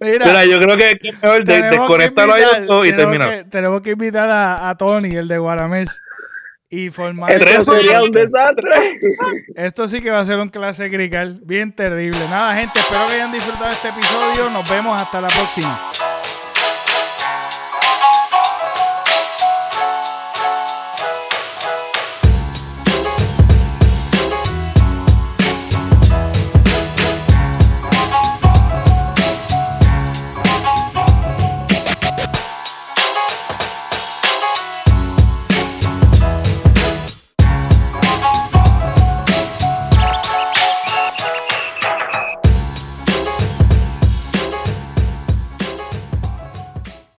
Mira, Mira, yo creo que es mejor de, desconectarlo ahí y terminar. tenemos que invitar a, a Tony, el de Guaramés y formar. Esto sería un desastre. Esto sí que va a ser un clase grical bien terrible. Nada, gente, espero que hayan disfrutado este episodio. Nos vemos hasta la próxima.